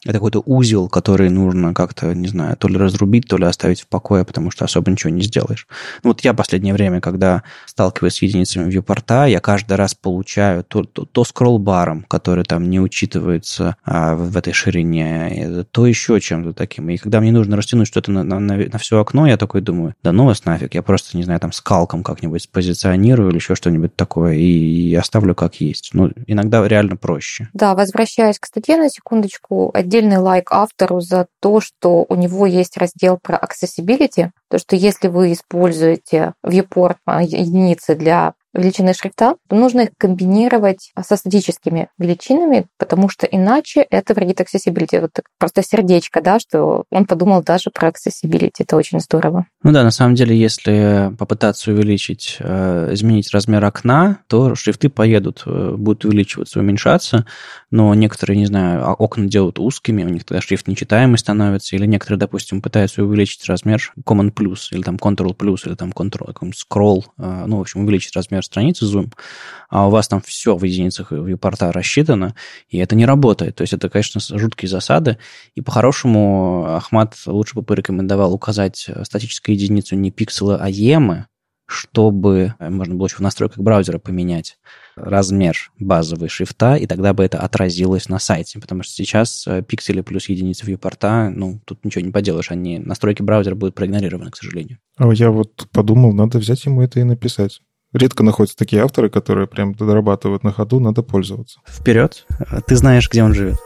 это какой-то узел, который нужно как-то, не знаю, то ли разрубить, то ли оставить в покое, потому что особо ничего не сделаешь. Ну, вот я последнее время, когда сталкиваюсь с единицами вьюпорта, я каждый раз получаю то, то, то скролл-баром, который там не учитывается а, в, в этой ширине, то еще чем-то таким. И когда мне нужно растянуть что-то на, на, на все окно, я такой думаю, да ну вас нафиг, я просто, не знаю, там скалком как-нибудь спозиционирую или еще что-нибудь такое и, и оставлю как есть. Ну, иногда реально проще. Да, возвращаясь к статье на секундочку, отдельный лайк автору за то, что у него есть раздел про accessibility, то, что если вы используете viewport а, единицы для величины шрифта, то нужно их комбинировать со статическими величинами, потому что иначе это вредит accessibility. Вот просто сердечко, да, что он подумал даже про accessibility. Это очень здорово. Ну да, на самом деле, если попытаться увеличить, э, изменить размер окна, то шрифты поедут, э, будут увеличиваться, уменьшаться, но некоторые, не знаю, а, окна делают узкими, у них тогда шрифт нечитаемый становится, или некоторые, допустим, пытаются увеличить размер Command Plus, или там Control Plus, или там Control, Scroll, э, ну, в общем, увеличить размер страницы Zoom, а у вас там все в единицах viewport рассчитано, и это не работает. То есть это, конечно, жуткие засады, и по-хорошему Ахмат лучше бы порекомендовал указать статическую единицу не пикселы, а емы, чтобы можно было еще в настройках браузера поменять размер базовой шрифта, и тогда бы это отразилось на сайте, потому что сейчас э, пиксели плюс единицы viewport, ну, тут ничего не поделаешь, они, настройки браузера будут проигнорированы, к сожалению. А я вот подумал, надо взять ему это и написать. Редко находятся такие авторы, которые прям дорабатывают на ходу, надо пользоваться. Вперед. Ты знаешь, где он живет.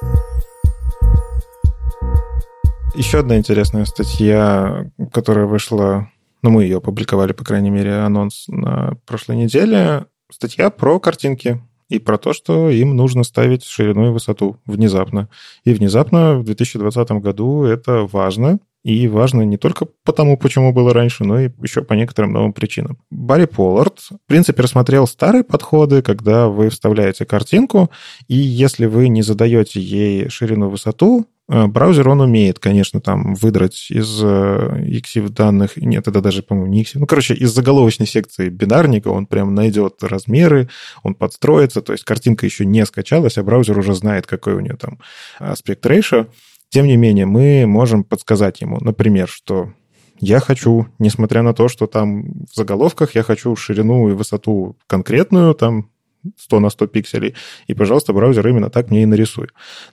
Еще одна интересная статья, которая вышла, ну, мы ее опубликовали, по крайней мере, анонс на прошлой неделе. Статья про картинки и про то, что им нужно ставить ширину и высоту внезапно. И внезапно в 2020 году это важно, и важно не только потому, почему было раньше, но и еще по некоторым новым причинам. Барри Поллард, в принципе, рассмотрел старые подходы, когда вы вставляете картинку, и если вы не задаете ей ширину высоту, э, браузер, он умеет, конечно, там выдрать из EXIF э, данных, нет, это даже, по-моему, не EXIF, ну, короче, из заголовочной секции бинарника он прям найдет размеры, он подстроится, то есть картинка еще не скачалась, а браузер уже знает, какой у нее там аспект ratio. Тем не менее, мы можем подсказать ему, например, что я хочу, несмотря на то, что там в заголовках, я хочу ширину и высоту конкретную, там 100 на 100 пикселей, и, пожалуйста, браузер именно так мне и нарисуй.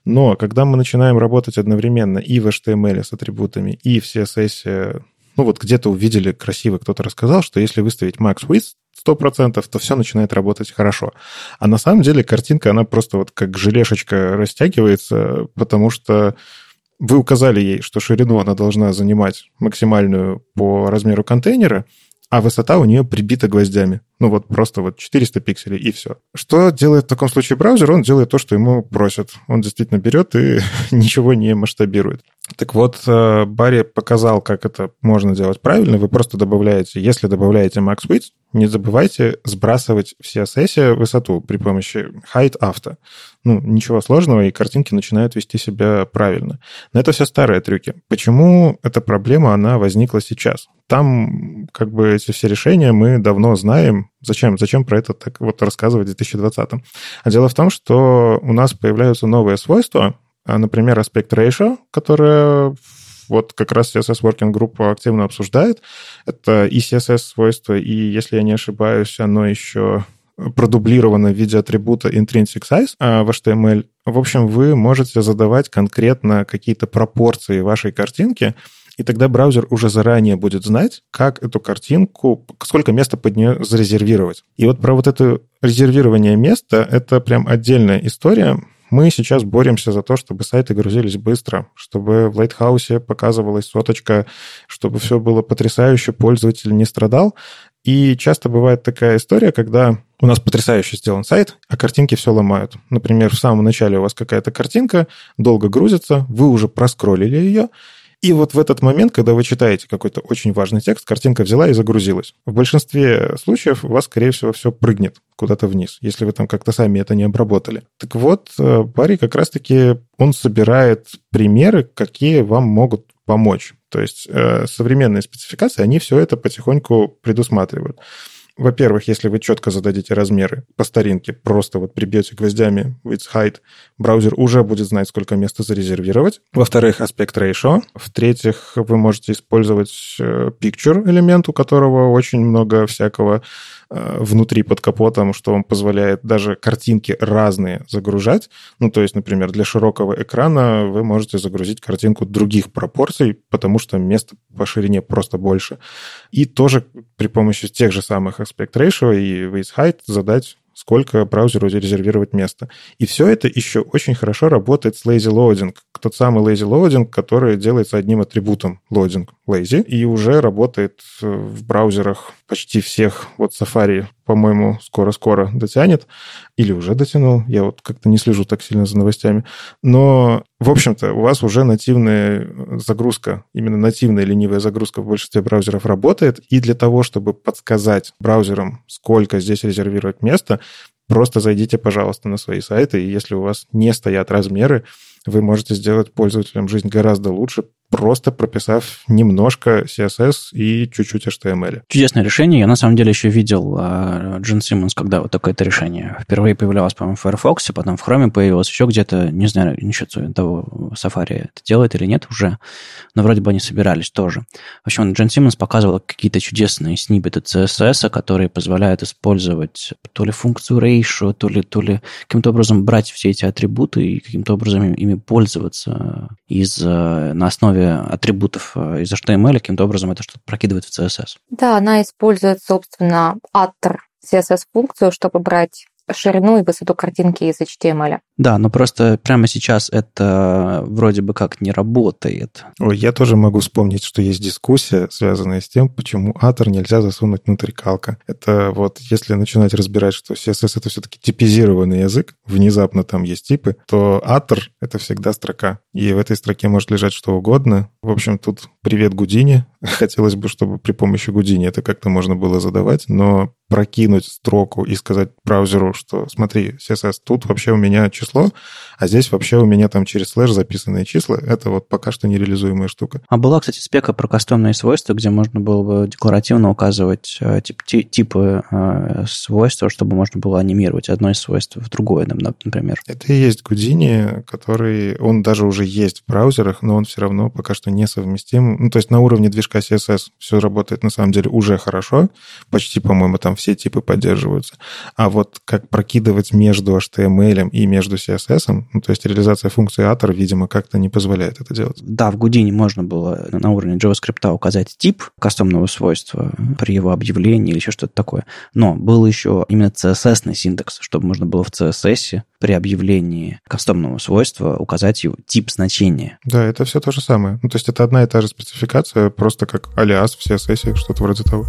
Но когда мы начинаем работать одновременно и в HTML с атрибутами, и в CSS, ну вот где-то увидели красиво, кто-то рассказал, что если выставить max width 100%, то все начинает работать хорошо. А на самом деле картинка, она просто вот как желешечка растягивается, потому что вы указали ей, что ширину она должна занимать максимальную по размеру контейнера, а высота у нее прибита гвоздями. Ну вот просто вот 400 пикселей и все. Что делает в таком случае браузер? Он делает то, что ему просят. Он действительно берет и ничего не масштабирует. Так вот, э, Барри показал, как это можно делать правильно. Вы просто добавляете, если добавляете max width, не забывайте сбрасывать в CSS высоту при помощи height auto. Ну, ничего сложного, и картинки начинают вести себя правильно. Но это все старые трюки. Почему эта проблема, она возникла сейчас? Там как бы эти все решения мы давно знаем. Зачем? Зачем про это так вот рассказывать в 2020? А дело в том, что у нас появляются новые свойства, а, например, аспект ratio, которое вот как раз CSS Working Group активно обсуждает. Это и CSS-свойство, и, если я не ошибаюсь, оно еще продублировано в виде атрибута intrinsic size а, в HTML. В общем, вы можете задавать конкретно какие-то пропорции вашей картинки, и тогда браузер уже заранее будет знать, как эту картинку, сколько места под нее зарезервировать. И вот про вот это резервирование места, это прям отдельная история. Мы сейчас боремся за то, чтобы сайты грузились быстро, чтобы в Лайтхаусе показывалась соточка, чтобы все было потрясающе, пользователь не страдал. И часто бывает такая история, когда у нас потрясающе сделан сайт, а картинки все ломают. Например, в самом начале у вас какая-то картинка долго грузится, вы уже проскроллили ее, и вот в этот момент, когда вы читаете какой-то очень важный текст, картинка взяла и загрузилась. В большинстве случаев у вас, скорее всего, все прыгнет куда-то вниз, если вы там как-то сами это не обработали. Так вот, Барри э, как раз-таки, он собирает примеры, какие вам могут помочь. То есть э, современные спецификации, они все это потихоньку предусматривают. Во-первых, если вы четко зададите размеры по старинке, просто вот прибьете гвоздями width height, браузер уже будет знать, сколько места зарезервировать. Во-вторых, аспект ratio. В-третьих, вы можете использовать э, picture элемент, у которого очень много всякого внутри под капотом, что вам позволяет даже картинки разные загружать. Ну, то есть, например, для широкого экрана вы можете загрузить картинку других пропорций, потому что места по ширине просто больше. И тоже при помощи тех же самых aspect ratio и width height задать сколько браузеру резервировать место. И все это еще очень хорошо работает с lazy loading. Тот самый lazy loading, который делается одним атрибутом loading lazy и уже работает в браузерах почти всех. Вот Safari, по-моему, скоро-скоро дотянет. Или уже дотянул. Я вот как-то не слежу так сильно за новостями. Но, в общем-то, у вас уже нативная загрузка, именно нативная ленивая загрузка в большинстве браузеров работает. И для того, чтобы подсказать браузерам, сколько здесь резервировать места, просто зайдите, пожалуйста, на свои сайты, и если у вас не стоят размеры, вы можете сделать пользователям жизнь гораздо лучше, просто прописав немножко CSS и чуть-чуть HTML. Чудесное решение. Я на самом деле еще видел а, Джин Симмонс, когда вот такое-то решение впервые появлялось, по-моему, в Firefox, потом в Chrome появилось еще где-то, не знаю, насчет того, Safari это делает или нет уже, но вроде бы они собирались тоже. В общем, Джин Симмонс показывал какие-то чудесные сниппеты CSS, которые позволяют использовать то ли функцию ratio, то ли, то ли каким-то образом брать все эти атрибуты и каким-то образом ими пользоваться из, э, на основе атрибутов э, из HTML каким-то образом это что-то прокидывает в CSS. Да, она использует, собственно, attr CSS-функцию, чтобы брать ширину и высоту картинки из HTML. Да, но просто прямо сейчас это вроде бы как не работает. Ой, я тоже могу вспомнить, что есть дискуссия, связанная с тем, почему Атор нельзя засунуть внутрь калка. Это вот если начинать разбирать, что CSS это все-таки типизированный язык, внезапно там есть типы, то Атор это всегда строка. И в этой строке может лежать что угодно. В общем, тут привет Гудини. Хотелось бы, чтобы при помощи Гудини это как-то можно было задавать, но прокинуть строку и сказать браузеру, что смотри, CSS, тут вообще у меня число число, а здесь вообще у меня там через слэш записанные числа. Это вот пока что нереализуемая штука. А была, кстати, спека про кастомные свойства, где можно было бы декларативно указывать э, тип, типы э, свойства, чтобы можно было анимировать одно из свойств в другое, например. Это и есть Гудини, который, он даже уже есть в браузерах, но он все равно пока что несовместим. Ну, то есть на уровне движка CSS все работает на самом деле уже хорошо. Почти, по-моему, там все типы поддерживаются. А вот как прокидывать между HTML и между CSS, ну, то есть реализация функции Ator, видимо, как-то не позволяет это делать. Да, в Гудине можно было на уровне JavaScript указать тип кастомного свойства при его объявлении или еще что-то такое. Но был еще именно CSS-ный синтекс, чтобы можно было в CSS при объявлении кастомного свойства указать его тип значения. Да, это все то же самое. Ну, то есть это одна и та же спецификация, просто как алиас в CSS, что-то вроде того.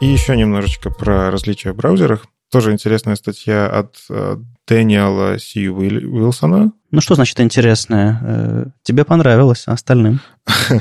И еще немножечко про различия в браузерах. Тоже интересная статья от э, Дэниела Си Уилсона. Ну, что значит интересная? Э, тебе понравилось, а остальным?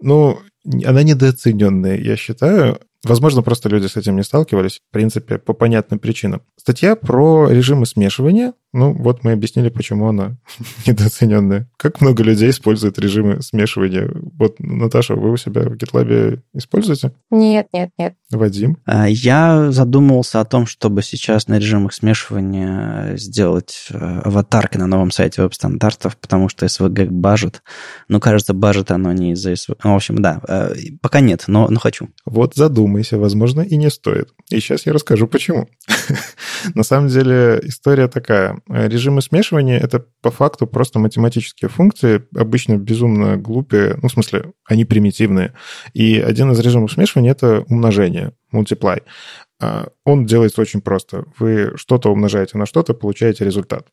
Ну, она недооцененная, я считаю. Возможно, просто люди с этим не сталкивались, в принципе, по понятным причинам. Статья про режимы смешивания. Ну, вот мы объяснили, почему она недооцененная. Как много людей используют режимы смешивания? Вот, Наташа, вы у себя в GitLab используете? Нет, нет, нет. Вадим? А, я задумывался о том, чтобы сейчас на режимах смешивания сделать э, аватарки на новом сайте веб-стандартов, потому что SVG бажет. Ну, кажется, бажет оно не из-за SVG. Ну, в общем, да, э, пока нет, но, но хочу. Вот задумайся, возможно, и не стоит. И сейчас я расскажу, почему. На самом деле история такая. Режимы смешивания — это по факту просто математические функции, обычно безумно глупые, ну, в смысле, они примитивные. И один из режимов смешивания — это умножение, multiply. А, он делается очень просто. Вы что-то умножаете на что-то, получаете результат.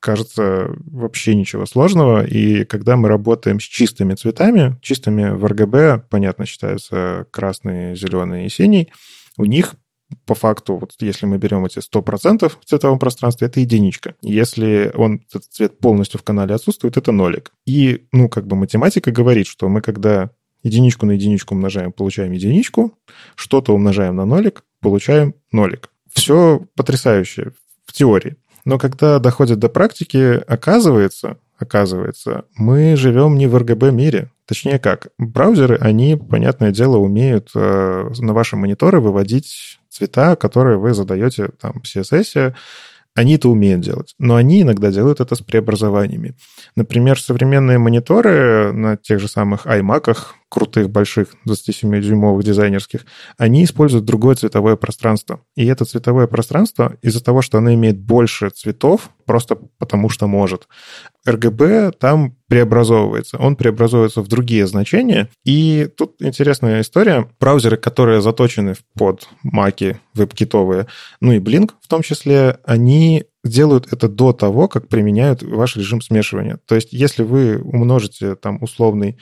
Кажется, вообще ничего сложного. И когда мы работаем с чистыми цветами, чистыми в RGB, понятно, считаются красный, зеленый и синий, у них по факту, вот если мы берем эти 100% в цветовом пространстве, это единичка. Если он, этот цвет полностью в канале отсутствует, это нолик. И, ну, как бы математика говорит, что мы когда единичку на единичку умножаем, получаем единичку, что-то умножаем на нолик, получаем нолик. Все потрясающе в теории. Но когда доходит до практики, оказывается, оказывается, мы живем не в RGB мире. Точнее как, браузеры, они, понятное дело, умеют э, на ваши мониторы выводить цвета, которые вы задаете там в CSS, они это умеют делать, но они иногда делают это с преобразованиями. Например, современные мониторы на тех же самых iMac, крутых, больших, 27-дюймовых дизайнерских, они используют другое цветовое пространство. И это цветовое пространство, из-за того, что оно имеет больше цветов, просто потому что может, RGB там преобразовывается. Он преобразовывается в другие значения. И тут интересная история. Браузеры, которые заточены под маки веб-китовые, ну и Blink в том числе, они делают это до того, как применяют ваш режим смешивания. То есть, если вы умножите там условный,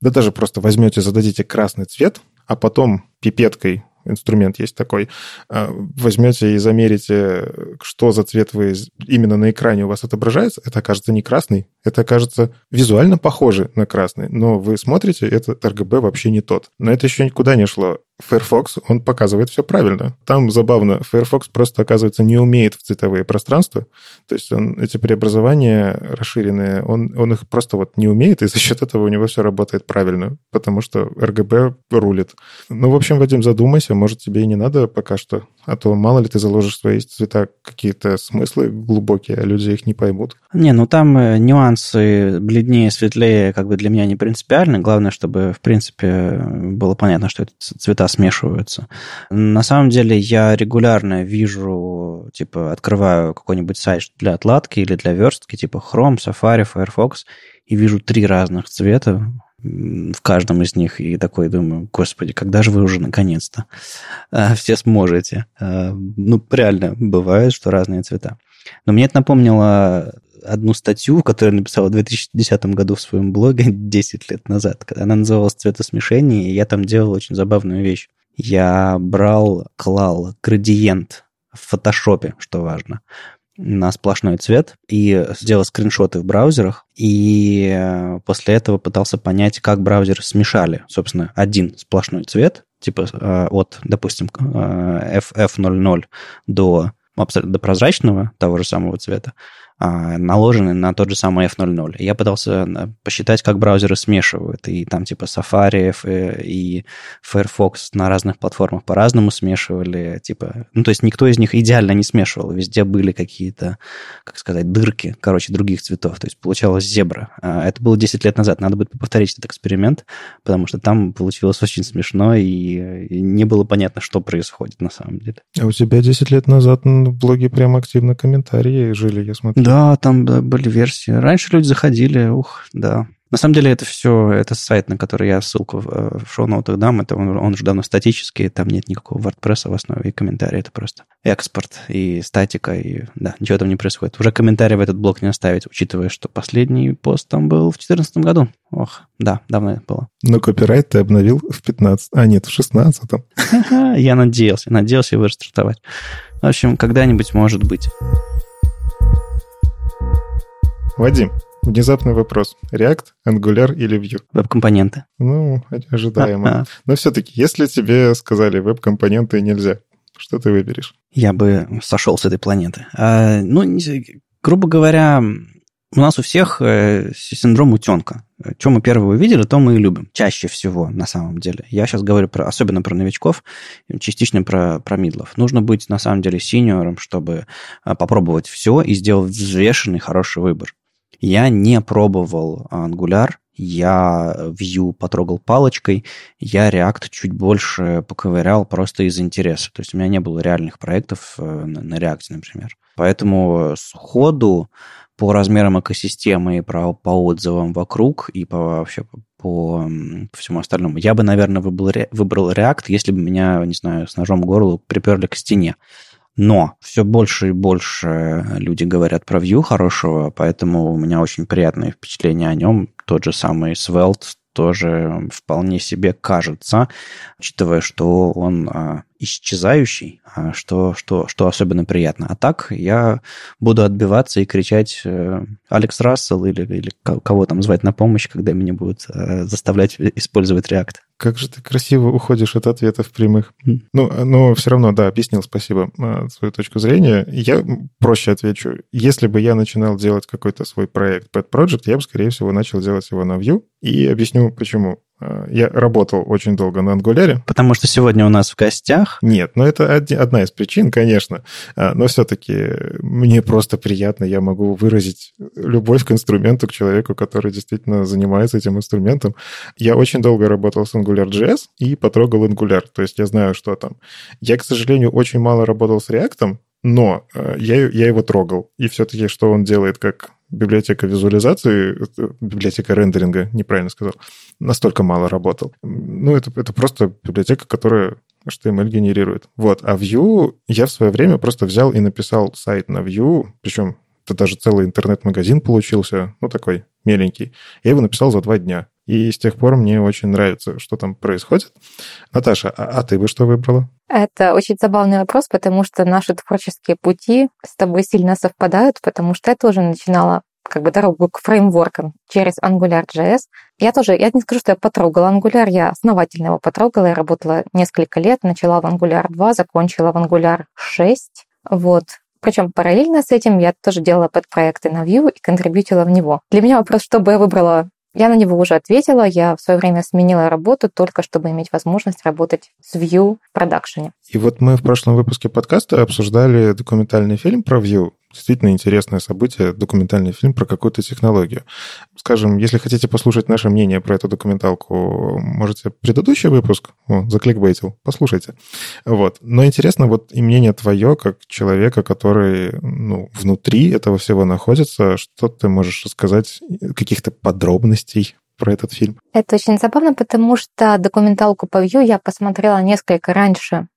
да даже просто возьмете, зададите красный цвет, а потом пипеткой инструмент есть такой, а, возьмете и замерите, что за цвет вы именно на экране у вас отображается, это окажется не красный, это окажется визуально похоже на красный, но вы смотрите, этот RGB вообще не тот. Но это еще никуда не шло. Firefox, он показывает все правильно. Там забавно, Firefox просто, оказывается, не умеет в цветовые пространства. То есть он эти преобразования расширенные, он, он их просто вот не умеет, и за счет этого у него все работает правильно, потому что RGB рулит. Ну, в общем, Вадим, задумайся, может, тебе и не надо пока что, а то мало ли ты заложишь свои цвета какие-то смыслы глубокие, а люди их не поймут. Не, ну там э, нюансы бледнее, светлее, как бы для меня не принципиальны. Главное, чтобы, в принципе, было понятно, что это цвета смешиваются. На самом деле я регулярно вижу, типа, открываю какой-нибудь сайт для отладки или для верстки, типа Chrome, Safari, Firefox, и вижу три разных цвета в каждом из них, и такой думаю, господи, когда же вы уже наконец-то а, все сможете? А, ну, реально, бывает, что разные цвета. Но мне это напомнило одну статью, которую я написал в 2010 году в своем блоге 10 лет назад. Она называлась «Цветосмешение», и я там делал очень забавную вещь. Я брал, клал градиент в фотошопе, что важно, на сплошной цвет и сделал скриншоты в браузерах, и после этого пытался понять, как браузеры смешали, собственно, один сплошной цвет, типа э, от, допустим, FF00 э, до абсолютно до прозрачного, того же самого цвета, наложены на тот же самый F00. Я пытался э, посчитать, как браузеры смешивают. И там типа Safari э, и Firefox на разных платформах по-разному смешивали. Типа, ну, то есть никто из них идеально не смешивал. Везде были какие-то, как сказать, дырки, короче, других цветов. То есть получалось зебра. А, это было 10 лет назад. Надо будет повторить этот эксперимент, потому что там получилось очень смешно, и, не было понятно, что происходит на самом деле. А у тебя 10 лет назад в блоге прям активно комментарии жили, я смотрю. Там были версии. Раньше люди заходили, ух, да. На самом деле это все, это сайт, на который я ссылку в, э, в шоу-ноутах дам, это он, он же давно статический, там нет никакого WordPress в основе, и комментарии это просто экспорт и статика, и да, ничего там не происходит. Уже комментарий в этот блок не оставить, учитывая, что последний пост там был в 2014 году. Ох, да, давно это было. Но копирайт ты обновил в 15, а нет, в 16 Я надеялся, надеялся его рестартовать. В общем, когда-нибудь может быть. Вадим, внезапный вопрос. React, Angular или Vue? Веб-компоненты. Ну, ожидаемо. Но все-таки, если тебе сказали веб-компоненты нельзя, что ты выберешь? Я бы сошел с этой планеты. А, ну, грубо говоря, у нас у всех э, синдром утенка. Что мы первого увидели, то мы и любим. Чаще всего, на самом деле. Я сейчас говорю про, особенно про новичков, частично про, про мидлов. Нужно быть, на самом деле, синьором, чтобы а, попробовать все и сделать взвешенный, хороший выбор. Я не пробовал Angular, я Vue потрогал палочкой, я React чуть больше поковырял просто из интереса. То есть у меня не было реальных проектов э, на React, например. Поэтому сходу по размерам экосистемы и по, по отзывам вокруг и по вообще по, по всему остальному. Я бы, наверное, выбрал, выбрал React, если бы меня, не знаю, с ножом горло приперли к стене. Но все больше и больше люди говорят про Vue хорошего, поэтому у меня очень приятные впечатления о нем. Тот же самый Svelte тоже вполне себе кажется, учитывая, что он а, исчезающий, а, что, что, что особенно приятно. А так я буду отбиваться и кричать э, Алекс Рассел или, или кого там звать на помощь, когда меня будут э, заставлять использовать React. Как же ты красиво уходишь от ответов прямых. Mm. Ну, но все равно, да, объяснил, спасибо, э, свою точку зрения. Я проще отвечу. Если бы я начинал делать какой-то свой проект Pet Project, я бы, скорее всего, начал делать его на Vue. И объясню, почему. Э, я работал очень долго на Angular. Потому что сегодня у нас в гостях? Нет, но это одна из причин, конечно. Э, но все-таки мне просто приятно, я могу выразить любовь к инструменту, к человеку, который действительно занимается этим инструментом. Я очень долго работал с AngularJS и потрогал Angular, то есть я знаю, что там. Я, к сожалению, очень мало работал с React, но э, я, я его трогал. И все-таки, что он делает как библиотека визуализации, библиотека рендеринга, неправильно сказал, настолько мало работал. Ну, это, это просто библиотека, которая HTML генерирует. Вот. А Vue я в свое время просто взял и написал сайт на Vue, причем это даже целый интернет-магазин получился, ну, такой меленький. Я его написал за два дня. И с тех пор мне очень нравится, что там происходит. Наташа, а, а ты бы что выбрала? Это очень забавный вопрос, потому что наши творческие пути с тобой сильно совпадают, потому что я тоже начинала как бы дорогу к фреймворкам через AngularJS. Я тоже, я не скажу, что я потрогала Angular, я основательно его потрогала, я работала несколько лет, начала в Angular 2, закончила в Angular 6, вот. Причем параллельно с этим я тоже делала подпроекты на Vue и контрибьютила в него. Для меня вопрос, что бы я выбрала я на него уже ответила. Я в свое время сменила работу только чтобы иметь возможность работать с Vue в продакшене. И вот мы в прошлом выпуске подкаста обсуждали документальный фильм про Vue действительно интересное событие, документальный фильм про какую-то технологию. Скажем, если хотите послушать наше мнение про эту документалку, можете предыдущий выпуск, о, закликбейтил, послушайте. Вот. Но интересно вот и мнение твое, как человека, который ну, внутри этого всего находится, что ты можешь рассказать, каких-то подробностей про этот фильм? Это очень забавно, потому что документалку по Vue я посмотрела несколько раньше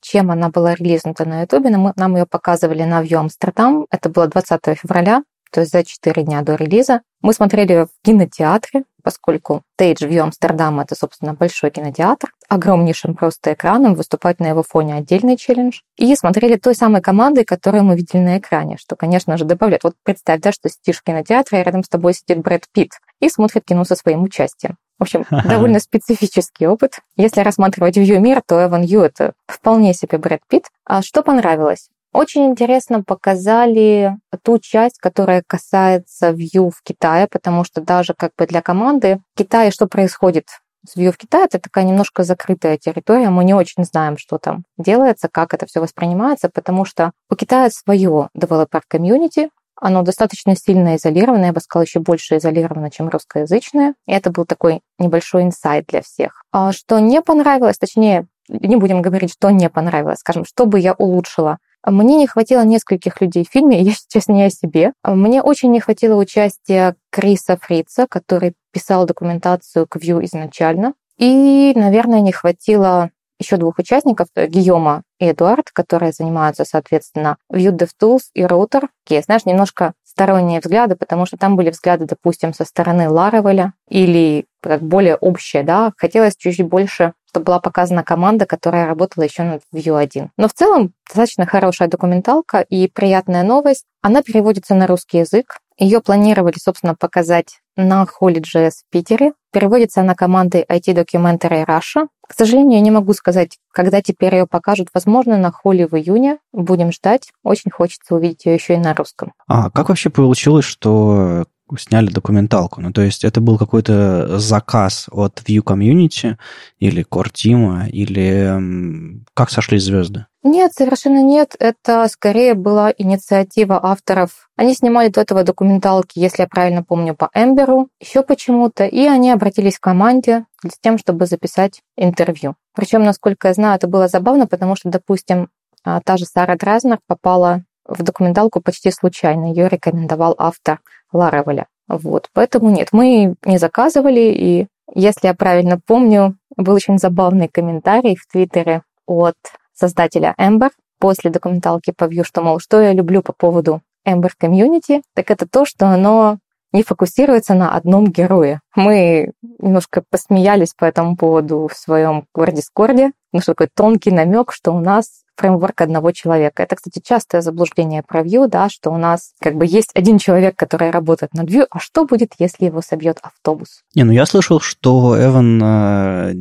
чем она была релизнута на Ютубе. Нам ее показывали на View Амстердам. Это было 20 февраля, то есть за 4 дня до релиза. Мы смотрели в кинотеатре, поскольку Stage View Амстердам — это, собственно, большой кинотеатр, огромнейшим просто экраном, выступать на его фоне отдельный челлендж. И смотрели той самой командой, которую мы видели на экране, что, конечно же, добавляет. Вот представь, да, что сидишь в кинотеатре, и рядом с тобой сидит Брэд Питт и смотрит кино со своим участием. В общем, довольно специфический опыт. Если рассматривать View мир, то Эван Ю — это вполне себе Брэд Питт. А что понравилось? Очень интересно показали ту часть, которая касается Vue в Китае, потому что даже как бы для команды в Китае что происходит с Vue в Китае, это такая немножко закрытая территория, мы не очень знаем, что там делается, как это все воспринимается, потому что у Китая свое developer community, оно достаточно сильно изолировано, я бы сказала, еще больше изолировано, чем русскоязычное. И это был такой небольшой инсайт для всех. А что не понравилось, точнее, не будем говорить, что не понравилось, скажем, что бы я улучшила. Мне не хватило нескольких людей в фильме, я сейчас не о себе. Мне очень не хватило участия Криса Фрица, который писал документацию к Vue изначально. И, наверное, не хватило еще двух участников, Гийома и Эдуард, которые занимаются, соответственно, Vue DevTools и Router. Такие, знаешь, немножко сторонние взгляды, потому что там были взгляды, допустим, со стороны Ларавеля или как более общие, да, хотелось чуть-чуть больше, чтобы была показана команда, которая работала еще над Vue 1. Но в целом достаточно хорошая документалка и приятная новость. Она переводится на русский язык. Ее планировали, собственно, показать на Holy.js в Питере. Переводится она командой IT Documentary Russia. К сожалению, я не могу сказать, когда теперь ее покажут. Возможно, на Холли в июне. Будем ждать. Очень хочется увидеть ее еще и на русском. А как вообще получилось, что сняли документалку. Ну, то есть это был какой-то заказ от View Community или Core Team, или как сошли звезды? Нет, совершенно нет. Это скорее была инициатива авторов. Они снимали до этого документалки, если я правильно помню, по Эмберу, еще почему-то, и они обратились к команде с тем, чтобы записать интервью. Причем, насколько я знаю, это было забавно, потому что, допустим, а, та же Сара Дразнер попала в документалку почти случайно. Ее рекомендовал автор Ларавеля. Вот, поэтому нет, мы не заказывали, и если я правильно помню, был очень забавный комментарий в Твиттере от создателя Ember после документалки по Vue, что, мол, что я люблю по поводу Ember Community, так это то, что оно не фокусируется на одном герое. Мы немножко посмеялись по этому поводу в своем Дискорде, ну что такой тонкий намек, что у нас фреймворк одного человека. Это, кстати, частое заблуждение про Vue, да, что у нас как бы есть один человек, который работает над Vue, а что будет, если его собьет автобус? Не, ну я слышал, что Эван э,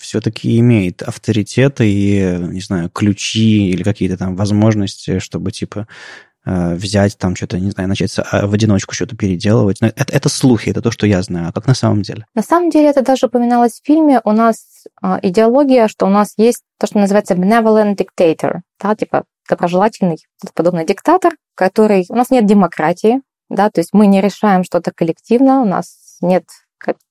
все-таки имеет авторитет и, не знаю, ключи или какие-то там возможности, чтобы типа взять там что-то, не знаю, начать а, в одиночку что-то переделывать. Но это, это слухи, это то, что я знаю. А как на самом деле? На самом деле это даже упоминалось в фильме. У нас э, идеология, что у нас есть то, что называется benevolent dictator, да, типа доброжелательный, подобный диктатор, который... У нас нет демократии, да, то есть мы не решаем что-то коллективно, у нас нет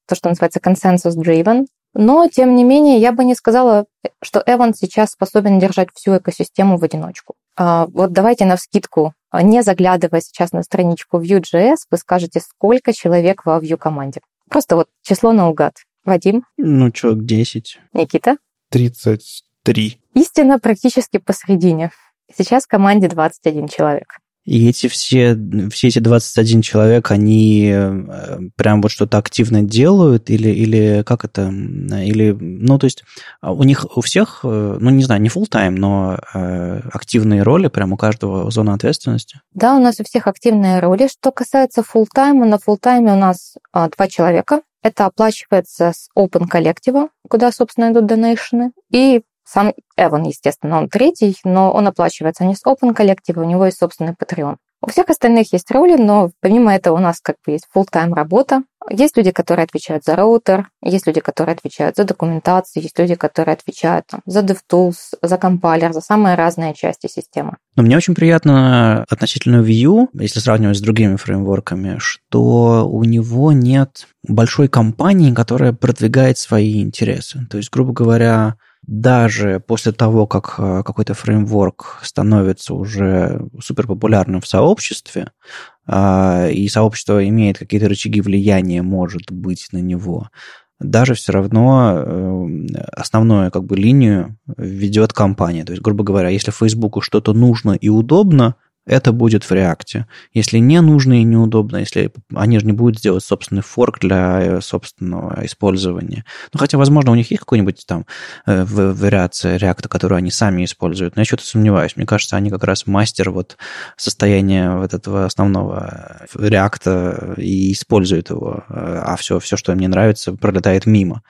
то, что называется consensus driven, но, тем не менее, я бы не сказала, что Эван сейчас способен держать всю экосистему в одиночку. А, вот давайте на вскидку, не заглядывая сейчас на страничку Vue.js, вы скажете, сколько человек во Vue команде. Просто вот число наугад. Вадим? Ну, человек 10. Никита? 33. Истина практически посередине. Сейчас в команде 21 человек. И эти все, все эти 21 человек, они э, прям вот что-то активно делают или, или как это, или, ну, то есть а у них у всех, э, ну, не знаю, не full time но э, активные роли, прям у каждого зона ответственности? Да, у нас у всех активные роли. Что касается full time на full time у нас а, два человека. Это оплачивается с Open коллектива, куда, собственно, идут донейшены. И сам Эван, естественно, он третий, но он оплачивается не с Open Collective, у него есть собственный Patreon. У всех остальных есть роли, но помимо этого у нас как бы есть full-time работа. Есть люди, которые отвечают за роутер, есть люди, которые отвечают за документацию, есть люди, которые отвечают там, за DevTools, за компайлер, за самые разные части системы. Но мне очень приятно относительно Vue, если сравнивать с другими фреймворками, что у него нет большой компании, которая продвигает свои интересы. То есть, грубо говоря, даже после того, как э, какой-то фреймворк становится уже супер популярным в сообществе, а, и сообщество имеет какие-то рычаги влияния, может быть, на него, даже все равно э, основную как бы линию ведет компания. То есть, грубо говоря, если Фейсбуку что-то нужно и удобно, это будет в реакте. Если не нужно и неудобно, если они же не будут сделать собственный форк для э, собственного использования. Ну, хотя, возможно, у них есть какой-нибудь там э, вариация реакта, которую они сами используют. Но я что-то сомневаюсь. Мне кажется, они как раз мастер вот состояния вот этого основного э, реакта и используют его. А все, все, что им не нравится, пролетает мимо.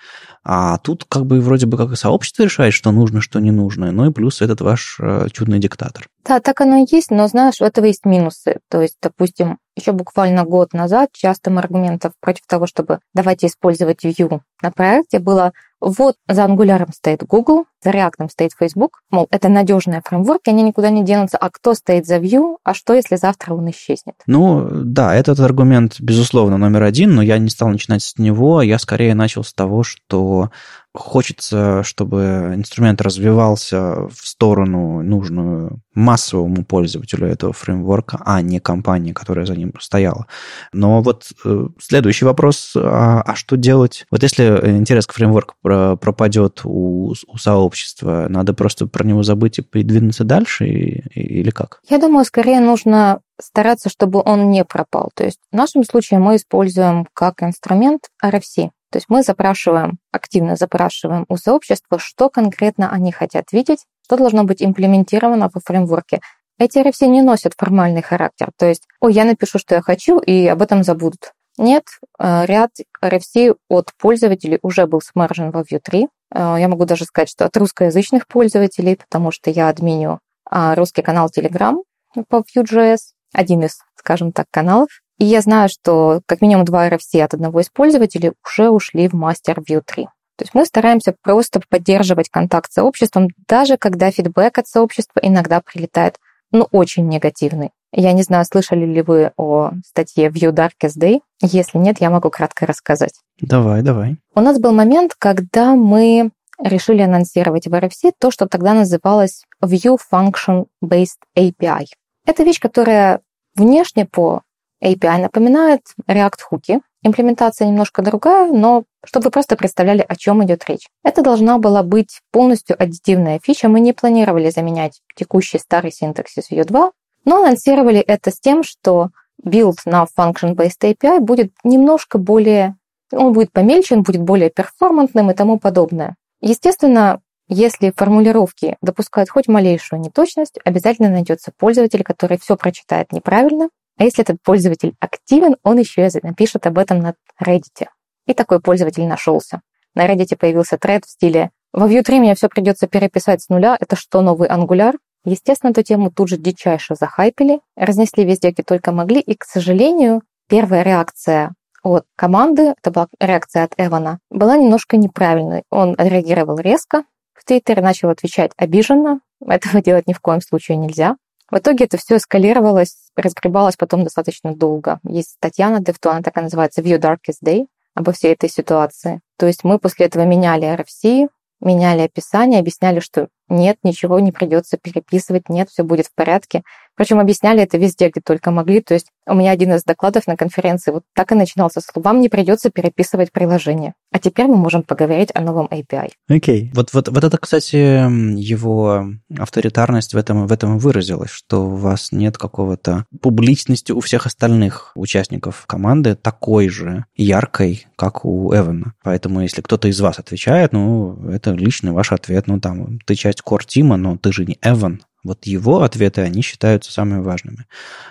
А тут как бы вроде бы как и сообщество решает, что нужно, что не нужно. Ну и плюс этот ваш э, чудный диктатор. Да, так оно и есть, но знаешь, у этого есть минусы. То есть, допустим, еще буквально год назад частым аргументом против того, чтобы давайте использовать Vue на проекте было вот за Angular стоит Google, за React стоит Facebook, мол, это надежные фреймворки, они никуда не денутся, а кто стоит за Vue, а что, если завтра он исчезнет? Ну, да, этот аргумент, безусловно, номер один, но я не стал начинать с него, я скорее начал с того, что хочется, чтобы инструмент развивался в сторону нужную массовому пользователю этого фреймворка, а не компании, которая за ним стояла. Но вот э, следующий вопрос, а, а что делать? Вот если интерес к фреймворку пропадет у, у сообщества, надо просто про него забыть и придвинуться дальше или как? Я думаю, скорее нужно стараться, чтобы он не пропал. То есть в нашем случае мы используем как инструмент RFC, то есть мы запрашиваем, активно запрашиваем у сообщества, что конкретно они хотят видеть, что должно быть имплементировано во фреймворке. Эти RFC не носят формальный характер. То есть, ой, я напишу, что я хочу, и об этом забудут. Нет, э, ряд RFC от пользователей уже был смержен во Vue 3. Э, я могу даже сказать, что от русскоязычных пользователей, потому что я админю а, русский канал Telegram по Vue.js, один из, скажем так, каналов. И я знаю, что как минимум два RFC от одного из пользователей уже ушли в мастер Vue 3. То есть мы стараемся просто поддерживать контакт с сообществом, даже когда фидбэк от сообщества иногда прилетает, ну, очень негативный. Я не знаю, слышали ли вы о статье View Darkest Day. Если нет, я могу кратко рассказать. Давай, давай. У нас был момент, когда мы решили анонсировать в RFC то, что тогда называлось View Function Based API. Это вещь, которая внешне по API напоминает React хуки. Имплементация немножко другая, но чтобы вы просто представляли, о чем идет речь. Это должна была быть полностью аддитивная фича. Мы не планировали заменять текущий старый синтаксис Vue 2, но анонсировали это с тем, что билд на function-based API будет немножко более, он будет помельче, он будет более перформантным и тому подобное. Естественно, если формулировки допускают хоть малейшую неточность, обязательно найдется пользователь, который все прочитает неправильно, а если этот пользователь активен, он еще и напишет об этом на Reddit. И такой пользователь нашелся. На Reddit появился тред в стиле «Во Vue 3 мне все придется переписать с нуля, это что, новый Angular?» Естественно, эту тему тут же дичайше захайпили, разнесли везде, где только могли, и, к сожалению, первая реакция от команды, это была реакция от Эвана, была немножко неправильной. Он отреагировал резко, в Твиттере начал отвечать обиженно, этого делать ни в коем случае нельзя. В итоге это все эскалировалось, разгребалось потом достаточно долго. Есть статья на DevTo, она такая называется View Darkest Day обо всей этой ситуации. То есть мы после этого меняли RFC, меняли описание, объясняли, что нет, ничего не придется переписывать, нет, все будет в порядке. Причем объясняли это везде, где только могли. То есть у меня один из докладов на конференции вот так и начинался с «Вам не придется переписывать приложение». А теперь мы можем поговорить о новом API. Окей. Okay. Вот, вот, вот это, кстати, его авторитарность в этом, в этом выразилась, что у вас нет какого-то публичности у всех остальных участников команды такой же яркой, как у Эвана. Поэтому если кто-то из вас отвечает, ну, это личный ваш ответ. Ну, там, ты часть core-тима, но ты же не Эван, вот его ответы, они считаются самыми важными.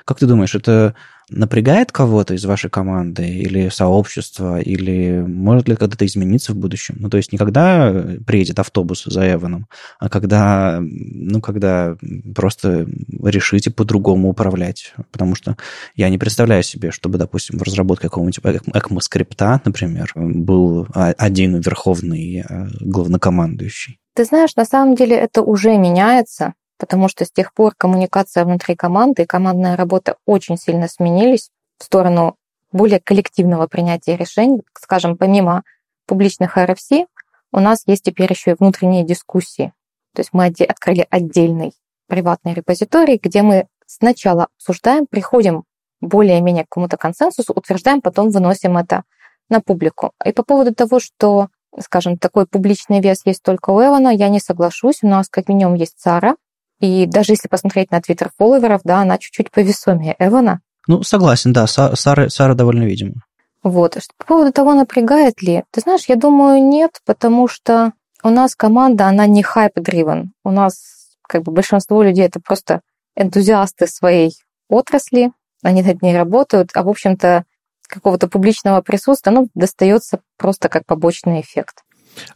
Как ты думаешь, это напрягает кого-то из вашей команды или сообщества, или может ли когда-то измениться в будущем? Ну, то есть не когда приедет автобус за Эваном, а когда, ну, когда просто решите по-другому управлять. Потому что я не представляю себе, чтобы, допустим, в разработке какого-нибудь ECMA-скрипта, например, был один верховный э, главнокомандующий. Ты знаешь, на самом деле это уже меняется потому что с тех пор коммуникация внутри команды и командная работа очень сильно сменились в сторону более коллективного принятия решений. Скажем, помимо публичных RFC, у нас есть теперь еще и внутренние дискуссии. То есть мы открыли отдельный приватный репозиторий, где мы сначала обсуждаем, приходим более-менее к какому-то консенсусу, утверждаем, потом выносим это на публику. И по поводу того, что, скажем, такой публичный вес есть только у Эвана, я не соглашусь. У нас как минимум есть Сара, И даже если посмотреть на твиттер фолловеров, да, она чуть-чуть повесомее Эвана. Ну, согласен, да, Сара, Сара довольно видима. Вот. По поводу того, напрягает ли, ты знаешь, я думаю, нет, потому что у нас команда, она не хайп-дривен. У нас как бы большинство людей это просто энтузиасты своей отрасли, они над ней работают, а, в общем-то, какого-то публичного присутствия, ну, достается просто как побочный эффект.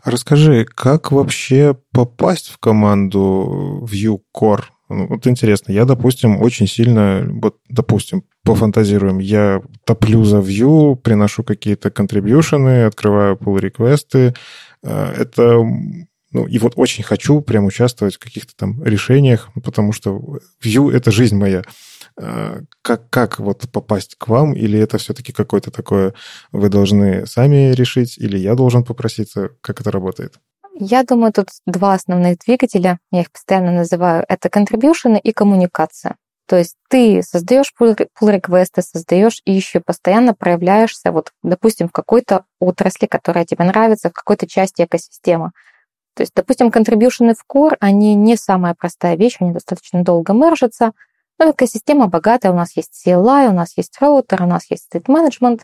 Расскажи, как вообще попасть в команду Vue Core? Ну, вот интересно, я, допустим, очень сильно, вот, допустим, пофантазируем, я топлю за Vue, приношу какие-то контрибьюшены, открываю pull реквесты э, Это ну, и вот очень хочу прям участвовать в каких-то там решениях, потому что Vue — это жизнь моя. Э, как, как вот попасть к вам? Или это все-таки какое-то такое вы должны сами решить, или я должен попроситься? Как это работает? Я думаю, тут два основных двигателя, я их постоянно называю, это contribution и коммуникация. То есть ты создаешь pull реквесты создаешь и еще постоянно проявляешься, вот, допустим, в какой-то отрасли, которая тебе нравится, в какой-то части экосистемы. То есть, допустим, контрибьюшены в core, они не самая простая вещь, они достаточно долго мержатся, но экосистема богатая, у нас есть CLI, у нас есть роутер, у нас есть state management.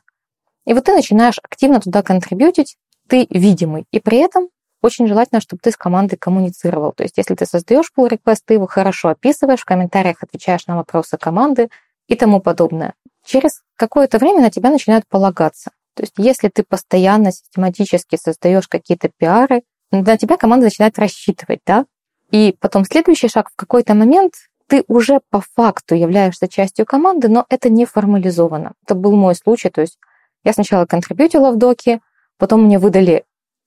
И вот ты начинаешь активно туда контрибьютить, ты видимый. И при этом очень желательно, чтобы ты с командой коммуницировал. То есть если ты создаешь pull request, ты его хорошо описываешь, в комментариях отвечаешь на вопросы команды и тому подобное. Через какое-то время на тебя начинают полагаться. То есть если ты постоянно систематически создаешь какие-то пиары, на тебя команда начинает рассчитывать, да? И потом следующий шаг в какой-то момент ты уже по факту являешься частью команды, но это не формализовано. Это был мой случай, то есть я сначала контрибьютила в доке, потом мне выдали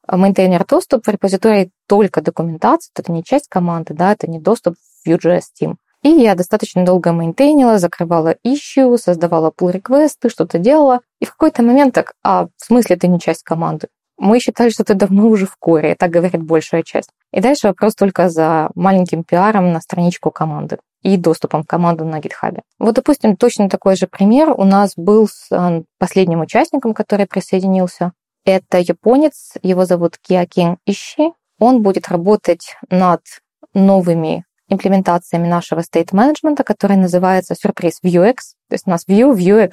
maintainer доступ в репозиторий только документации, это не часть команды, да, это не доступ в Vue.js Team. И я достаточно долго мейнтейнила, закрывала issue, создавала pull request ы что-то делала. И в какой-то момент так, а в смысле ты не часть команды? Мы считали, что ты давно уже в core, так говорит большая часть. И дальше вопрос только за маленьким пиаром на страничку команды и доступом в команду на GitHub. Вот, допустим, точно такой же пример у нас был с а, последним участником, который присоединился. Это японец, его зовут Киакин Ищи. Он будет работать над новыми имплементациями нашего management, который называется сюрприз Vuex. То есть у нас Vue, Vuex,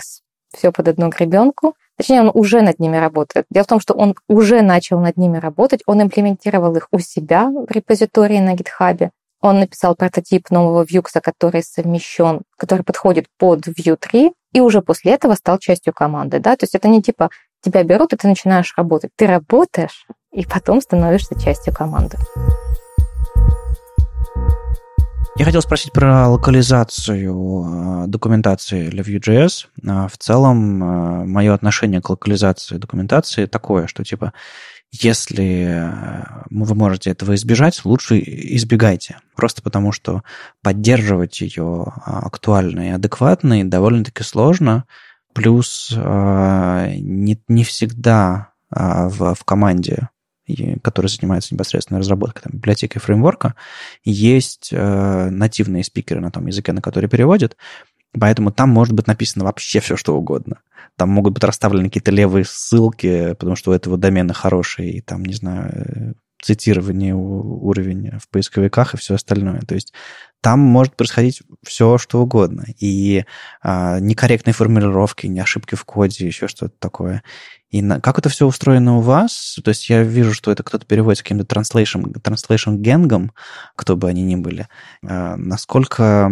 все под одну гребенку. Точнее, он уже над ними работает. Дело в том, что он уже начал над ними работать, он имплементировал их у себя в репозитории на GitHub. Он написал прототип нового Vue, который совмещен, который подходит под Vue 3, и уже после этого стал частью команды. Да? То есть это не типа тебя берут, и ты начинаешь работать. Ты работаешь, и потом становишься частью команды. Я хотел спросить про локализацию э, документации для Vue.js. А, в целом, э, мое отношение к локализации документации такое, что типа если э, вы можете этого избежать, лучше избегайте. Просто потому, что поддерживать ее а, актуально и адекватно довольно-таки сложно. Плюс э, не, не всегда а, в, в команде, которая занимается непосредственно разработкой там, библиотеки фреймворка, есть э, нативные спикеры на том языке, на который переводят. Поэтому там может быть написано вообще все, что угодно. Там могут быть расставлены какие-то левые ссылки, потому что у этого домена хороший, и там, не знаю, э, цитирование уровень в поисковиках и все остальное. То есть там может происходить все, что угодно. И а, некорректные формулировки, не ошибки в коде, еще что-то такое. И на, как это все устроено у вас? То есть я вижу, что это кто-то переводит с каким-то translation, translation генгом, кто бы они ни были. А, насколько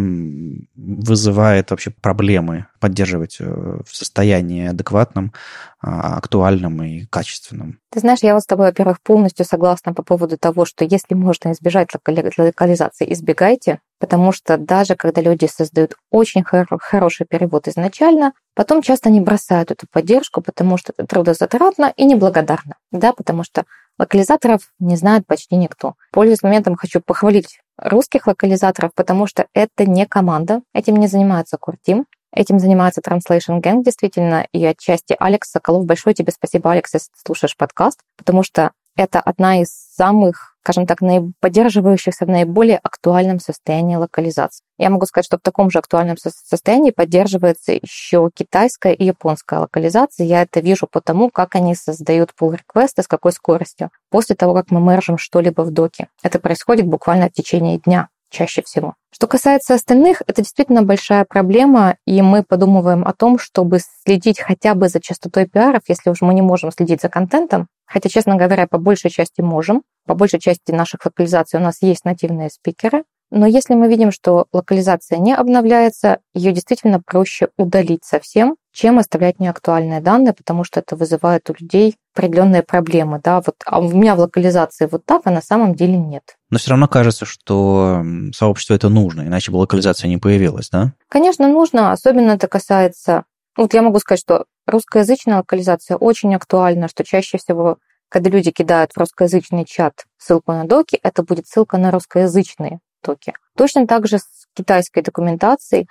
вызывает вообще проблемы поддерживать э, в состоянии адекватном, а, актуальном и качественном? Ты знаешь, я вот с тобой, во-первых, полностью согласна по поводу того, что если можно избежать локализации, избегайте, потому что даже когда люди создают очень хор- хороший перевод изначально, потом часто не бросают эту поддержку, потому что это трудозатратно и неблагодарно, да, потому что локализаторов не знает почти никто. Пользуясь моментом, хочу похвалить русских локализаторов, потому что это не команда, этим не занимается Куртим, Этим занимается Translation Gang, действительно, и отчасти Алекс Соколов. Большое тебе спасибо, Алекс, если слушаешь подкаст, потому что это одна из самых, скажем так, поддерживающихся в наиболее актуальном состоянии локализации. Я могу сказать, что в таком же актуальном состоянии поддерживается еще китайская и японская локализация. Я это вижу по тому, как они создают pull реквесты с какой скоростью. После того, как мы мержим что-либо в доке. Это происходит буквально в течение дня. чаще всего. Что касается остальных, это действительно большая проблема, и мы подумываем о том, чтобы следить хотя бы за частотой пиаров, если уж мы не можем следить за контентом, хотя, честно говоря, по большей части можем. По большей части наших локализаций у нас есть нативные спикеры, но если мы видим, что локализация не обновляется, ее действительно проще удалить совсем, чем оставлять неактуальные данные, потому что это вызывает у людей определенные проблемы. Да? Вот, а у меня в локализации вот так, а на самом деле нет. Но все равно кажется, что сообществу это нужно, иначе бы локализация не появилась, да? Конечно, нужно. Особенно это касается... Вот я могу сказать, что русскоязычная локализация очень актуальна, что чаще всего когда люди кидают в русскоязычный чат ссылку на доки, это будет ссылка на русскоязычные Востоке. Точно так же с китайской документацией.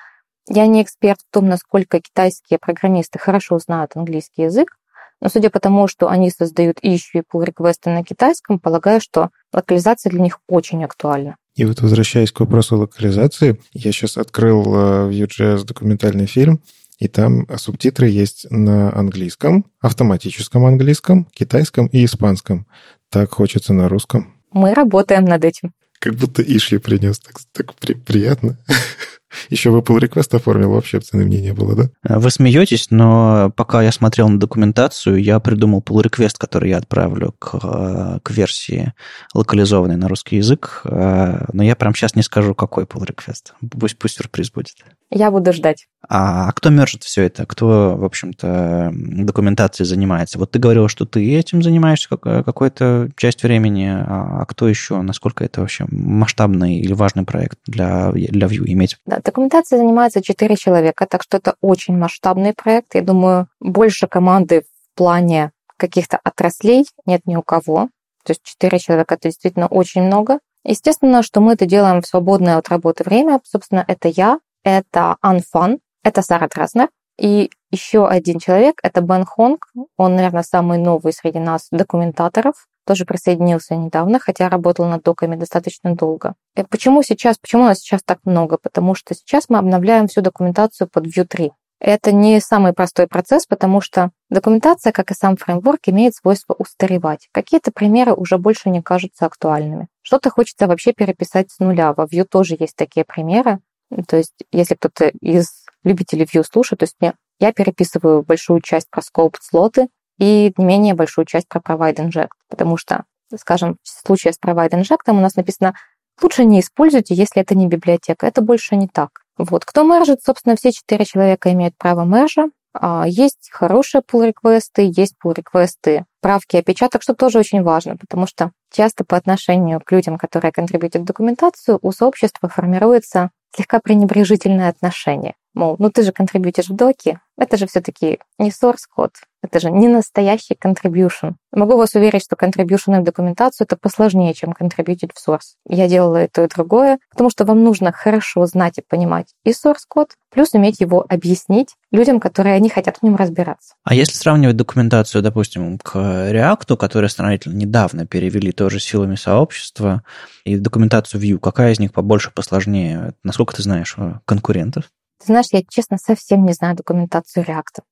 Я не эксперт в том, насколько китайские программисты хорошо знают английский язык, но судя по тому, что они создают issue и pull реквесты на китайском, полагаю, что локализация для них очень актуальна. И вот возвращаясь к вопросу локализации, я сейчас открыл э, в Vue.js документальный фильм, и там субтитры есть на английском, автоматическом английском, китайском и испанском. Так хочется на русском. Мы работаем над этим. Как будто Ишли принес. Так, так при, приятно. Еще в Apple Request оформил, вообще цены мне не было, да? Вы смеетесь, но пока я смотрел на документацию, я придумал pull request, который я отправлю к, к версии локализованной на русский язык, но я прямо сейчас не скажу, какой pull request. Пусть, пусть сюрприз будет. Я буду ждать. А кто мержит все это? Кто, в общем-то, документацией занимается? Вот ты говорил, что ты этим занимаешься какую-то часть времени, а кто еще? Насколько это вообще масштабный или важный проект для, для Vue иметь? Да, документацией занимается 4 человека, так что это очень масштабный проект. Я думаю, больше команды в плане каких-то отраслей нет ни у кого. То есть 4 человека это действительно очень много. Естественно, что мы это делаем в свободное от работы время. Собственно, это я, это Анфан, это Сара Траснер, и еще один человек, это Бен Хонг, он, наверное, самый новый среди нас документаторов, тоже присоединился недавно, хотя работал над доками достаточно долго. И почему сейчас, почему у нас сейчас так много? Потому что сейчас мы обновляем всю документацию под Vue 3. Это не самый простой процесс, потому что документация, как и сам фреймворк, имеет свойство устаревать. Какие-то примеры уже больше не кажутся актуальными. Что-то хочется вообще переписать с нуля. Во Vue тоже есть такие примеры. То есть, если кто-то из любителей Vue слушает, то есть мне, я переписываю большую часть про scoped слоты и не менее большую часть про provide inject, потому что, скажем, в случае с provide inject у нас написано лучше не используйте, если это не библиотека. Это больше не так. Вот. Кто мержит, собственно, все четыре человека имеют право мержа. А, есть хорошие pull-реквесты, есть pull-реквесты правки опечаток, что тоже очень важно, потому что часто по отношению к людям, которые контрибьютят документацию, у сообщества формируется слегка пренебрежительное отношение. Мол, ну ты же контрибьютишь в доке, это же все-таки не source код, это же не настоящий contribution. Могу вас уверить, что contribution в документацию это посложнее, чем контрибьютить в source. Я делала и то, и другое, потому что вам нужно хорошо знать и понимать и source код, плюс уметь его объяснить людям, которые не хотят в нем разбираться. А если сравнивать документацию, допустим, к React, который строители недавно перевели тоже силами сообщества, и документацию Vue, какая из них побольше, посложнее? Насколько ты знаешь конкурентов? Ты знаешь, я честно совсем не знаю документацию React.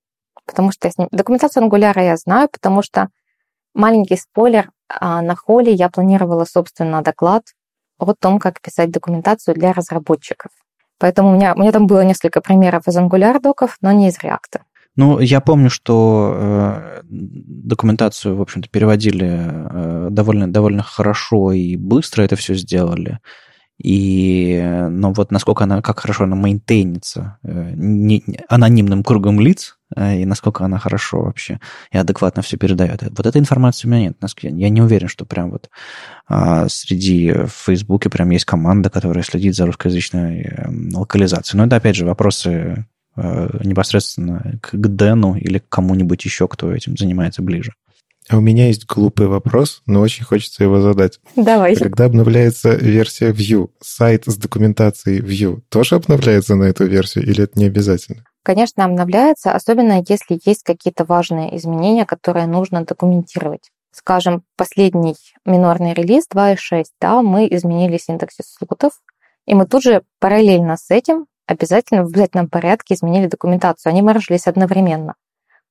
Потому что я с ним... Документацию Angular я знаю, потому что маленький спойлер, а, на холле я планировала, собственно, доклад о том, как писать документацию для разработчиков. Поэтому у меня, у меня там было несколько примеров из Angular доков, но не из React. Ну, я помню, что э, документацию, в общем-то, переводили э, довольно, довольно хорошо и быстро это все сделали. И, но вот насколько она, как хорошо она мейнтейнится э, не, анонимным кругом лиц, э, и насколько она хорошо вообще и адекватно все передает. Вот этой информации у меня нет. Я не уверен, что прям вот а, среди в Фейсбуке прям есть команда, которая следит за русскоязычной эм, локализацией. Но это, опять же, вопросы э, непосредственно к Дэну или к кому-нибудь еще, кто этим занимается ближе. А у меня есть глупый вопрос, но очень хочется его задать. Давай. Когда обновляется версия Vue, сайт с документацией Vue тоже обновляется на эту версию или это не обязательно? Конечно, обновляется, особенно если есть какие-то важные изменения, которые нужно документировать. Скажем, последний минорный релиз 2.6, да, мы изменили синтаксис слотов, и мы тут же параллельно с этим обязательно в обязательном порядке изменили документацию. Они мержились одновременно.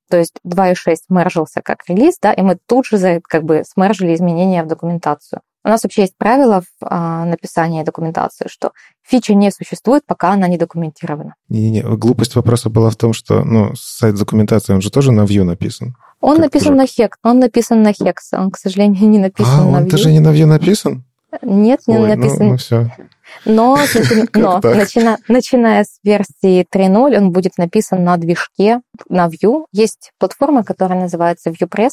То есть 2.6 мержился как релиз, да, и мы тут же как бы смержили изменения в документацию. У нас вообще есть правило в а, написании документации, что фича не существует, пока она не документирована. Не-не-не, глупость вопроса была в том, что ну, сайт документации, он же тоже на Vue написан. Он Как написан уже? на Hex, он написан на Hex, он, к сожалению, не написан а, на он Vue. тоже не на Vue написан? Нет, не Ой, написан. ну, ну все. Но, начи- но так? начина- начиная с версии 3.0, он будет написан на движке, на Vue. Есть платформа, которая называется VuePress.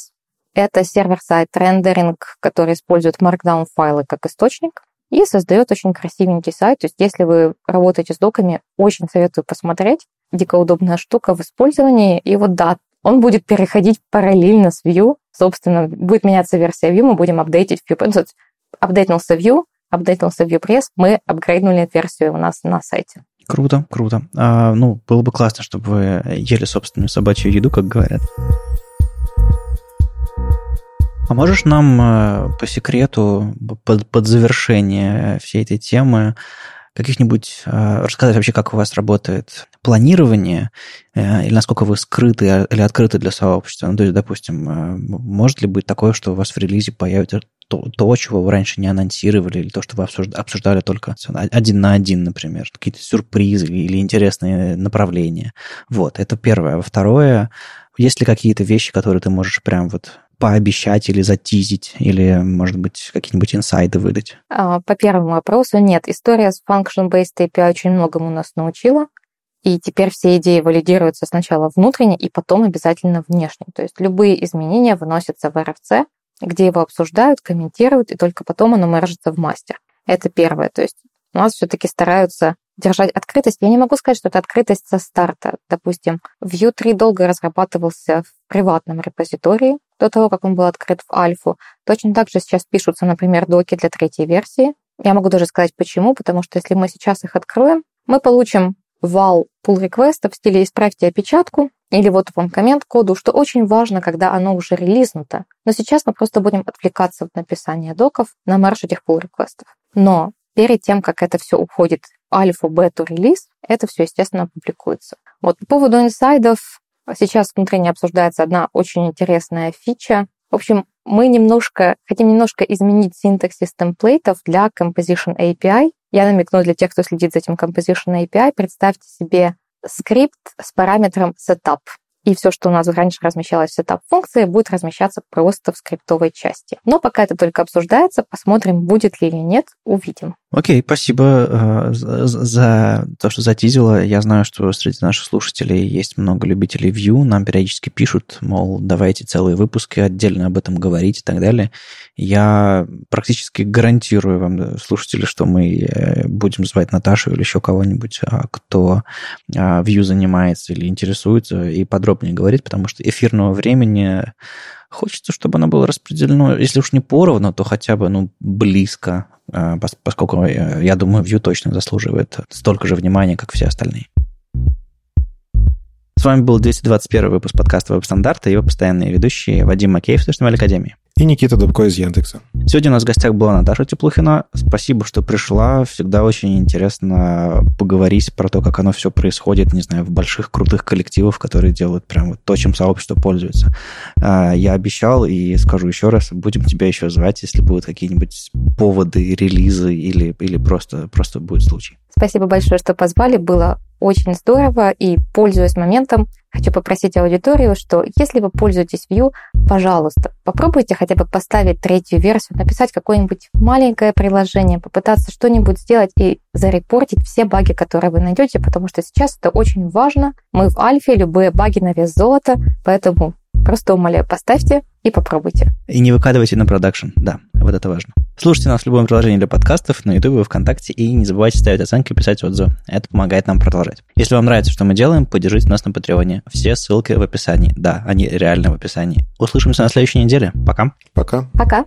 Это сервер-сайт рендеринг, который использует Markdown-файлы как источник и создает очень красивенький сайт. То есть если вы работаете с доками, очень советую посмотреть. Дико удобная штука в использовании. И вот да, он будет переходить параллельно с Vue. Собственно, будет меняться версия Vue, мы будем апдейтить Vue. Ну, апдейтнулся Vue, апдейтнулся VuePress, мы апгрейднули версию у нас на сайте. Круто, круто. А, ну, было бы классно, чтобы вы ели собственную собачью еду, как говорят. А можешь нам э, по секрету, под, под завершение всей этой темы, каких-нибудь э, рассказать вообще, как у вас работает планирование, э, или насколько вы скрыты а- или открыты для сообщества? Ну, то есть, допустим, э, может ли быть такое, что у вас в релизе появится то, то, чего вы раньше не анонсировали, или то, что вы обсужда- обсуждали только один на один, например, какие-то сюрпризы или интересные направления. Вот, это первое. Во второе, есть ли какие-то вещи, которые ты можешь прям вот пообещать или затизить, или, может быть, какие-нибудь инсайды выдать? А, По первому вопросу нет. История с function-based API очень многому нас научила. И теперь все идеи валидируются сначала внутренне и потом обязательно внешне. То есть любые изменения выносятся в RFC, где его обсуждают, комментируют, и только потом оно мержится в мастер. Это первое. То есть у нас все-таки стараются держать открытость. Я не могу сказать, что это открытость со старта. Допустим, Vue 3 долго разрабатывался в приватном репозитории до того, как он был открыт в альфу. Точно так же сейчас пишутся, например, доки для третьей версии. Я могу даже сказать почему, потому что если мы сейчас их откроем, мы получим вал pull реквеста в стиле «исправьте опечатку», или вот вам коммент коду, что очень важно, когда оно уже релизнуто. Но сейчас мы просто будем отвлекаться в написание доков на марш этих pull реквестов. Но перед тем, как это все уходит в альфу, бету, релиз, это все, естественно, публикуется. Вот по поводу инсайдов, сейчас внутренне обсуждается одна очень интересная фича. В общем, мы немножко, хотим немножко изменить синтаксис темплейтов для Composition API. Я намекну для тех, кто следит за этим Composition API, представьте себе скрипт с параметром setup. И все, что у нас раньше размещалось в setup функции, будет размещаться просто в скриптовой части. Но пока это только обсуждается, посмотрим, будет ли или нет, увидим. Окей, спасибо э, за, то, что затизила. Я знаю, что среди наших слушателей есть много любителей Vue. Нам периодически пишут, мол, давайте целые выпуски отдельно об этом говорить и так далее. Я практически гарантирую вам, слушатели, что мы э, будем звать Наташу или еще кого-нибудь, а, кто а, Vue занимается или интересуется, и подробнее говорить, потому что эфирного времени хочется, чтобы оно было распределено, если уж не поровну, то хотя бы ну, близко, а, пос- поскольку, э, я думаю, Vue точно заслуживает столько же внимания, как все остальные. С вами был 221 выпуск подкаста «Веб-стандарты» и его постоянные ведущие Вадим Макеев с Академии. И Никита Дубко из Яндекса. Сегодня у нас в гостях была Наташа Теплухина. Спасибо, что пришла. Всегда очень интересно поговорить про то, как оно все происходит, не знаю, в больших крутых коллективах, которые делают прям то, чем сообщество пользуется. А, Я обещал и скажу еще раз, будем тебя еще звать, если будут какие-нибудь поводы, релизы или, или просто, просто будет случай. Спасибо большое, что позвали. Было очень здорово. И, пользуясь моментом, хочу попросить аудиторию, что если вы пользуетесь Vue, пожалуйста, попробуйте хотя бы поставить третью версию, написать какое-нибудь маленькое приложение, попытаться что-нибудь сделать и зарепортить все баги, которые вы найдете, потому что сейчас это очень важно. Мы в альфе, любые баги на вес золота, поэтому просто умоляю, поставьте и попробуйте. И не выкладывайте на продакшн, да, вот это важно. Слушайте нас в любом приложении для подкастов, на YouTube и ВКонтакте, и не забывайте ставить оценки и писать отзывы. Это помогает нам продолжать. Если вам нравится, что мы делаем, поддержите нас на Патреоне. Все ссылки в описании. Да, они реально в описании. Услышимся на следующей неделе. Пока. Пока. Пока!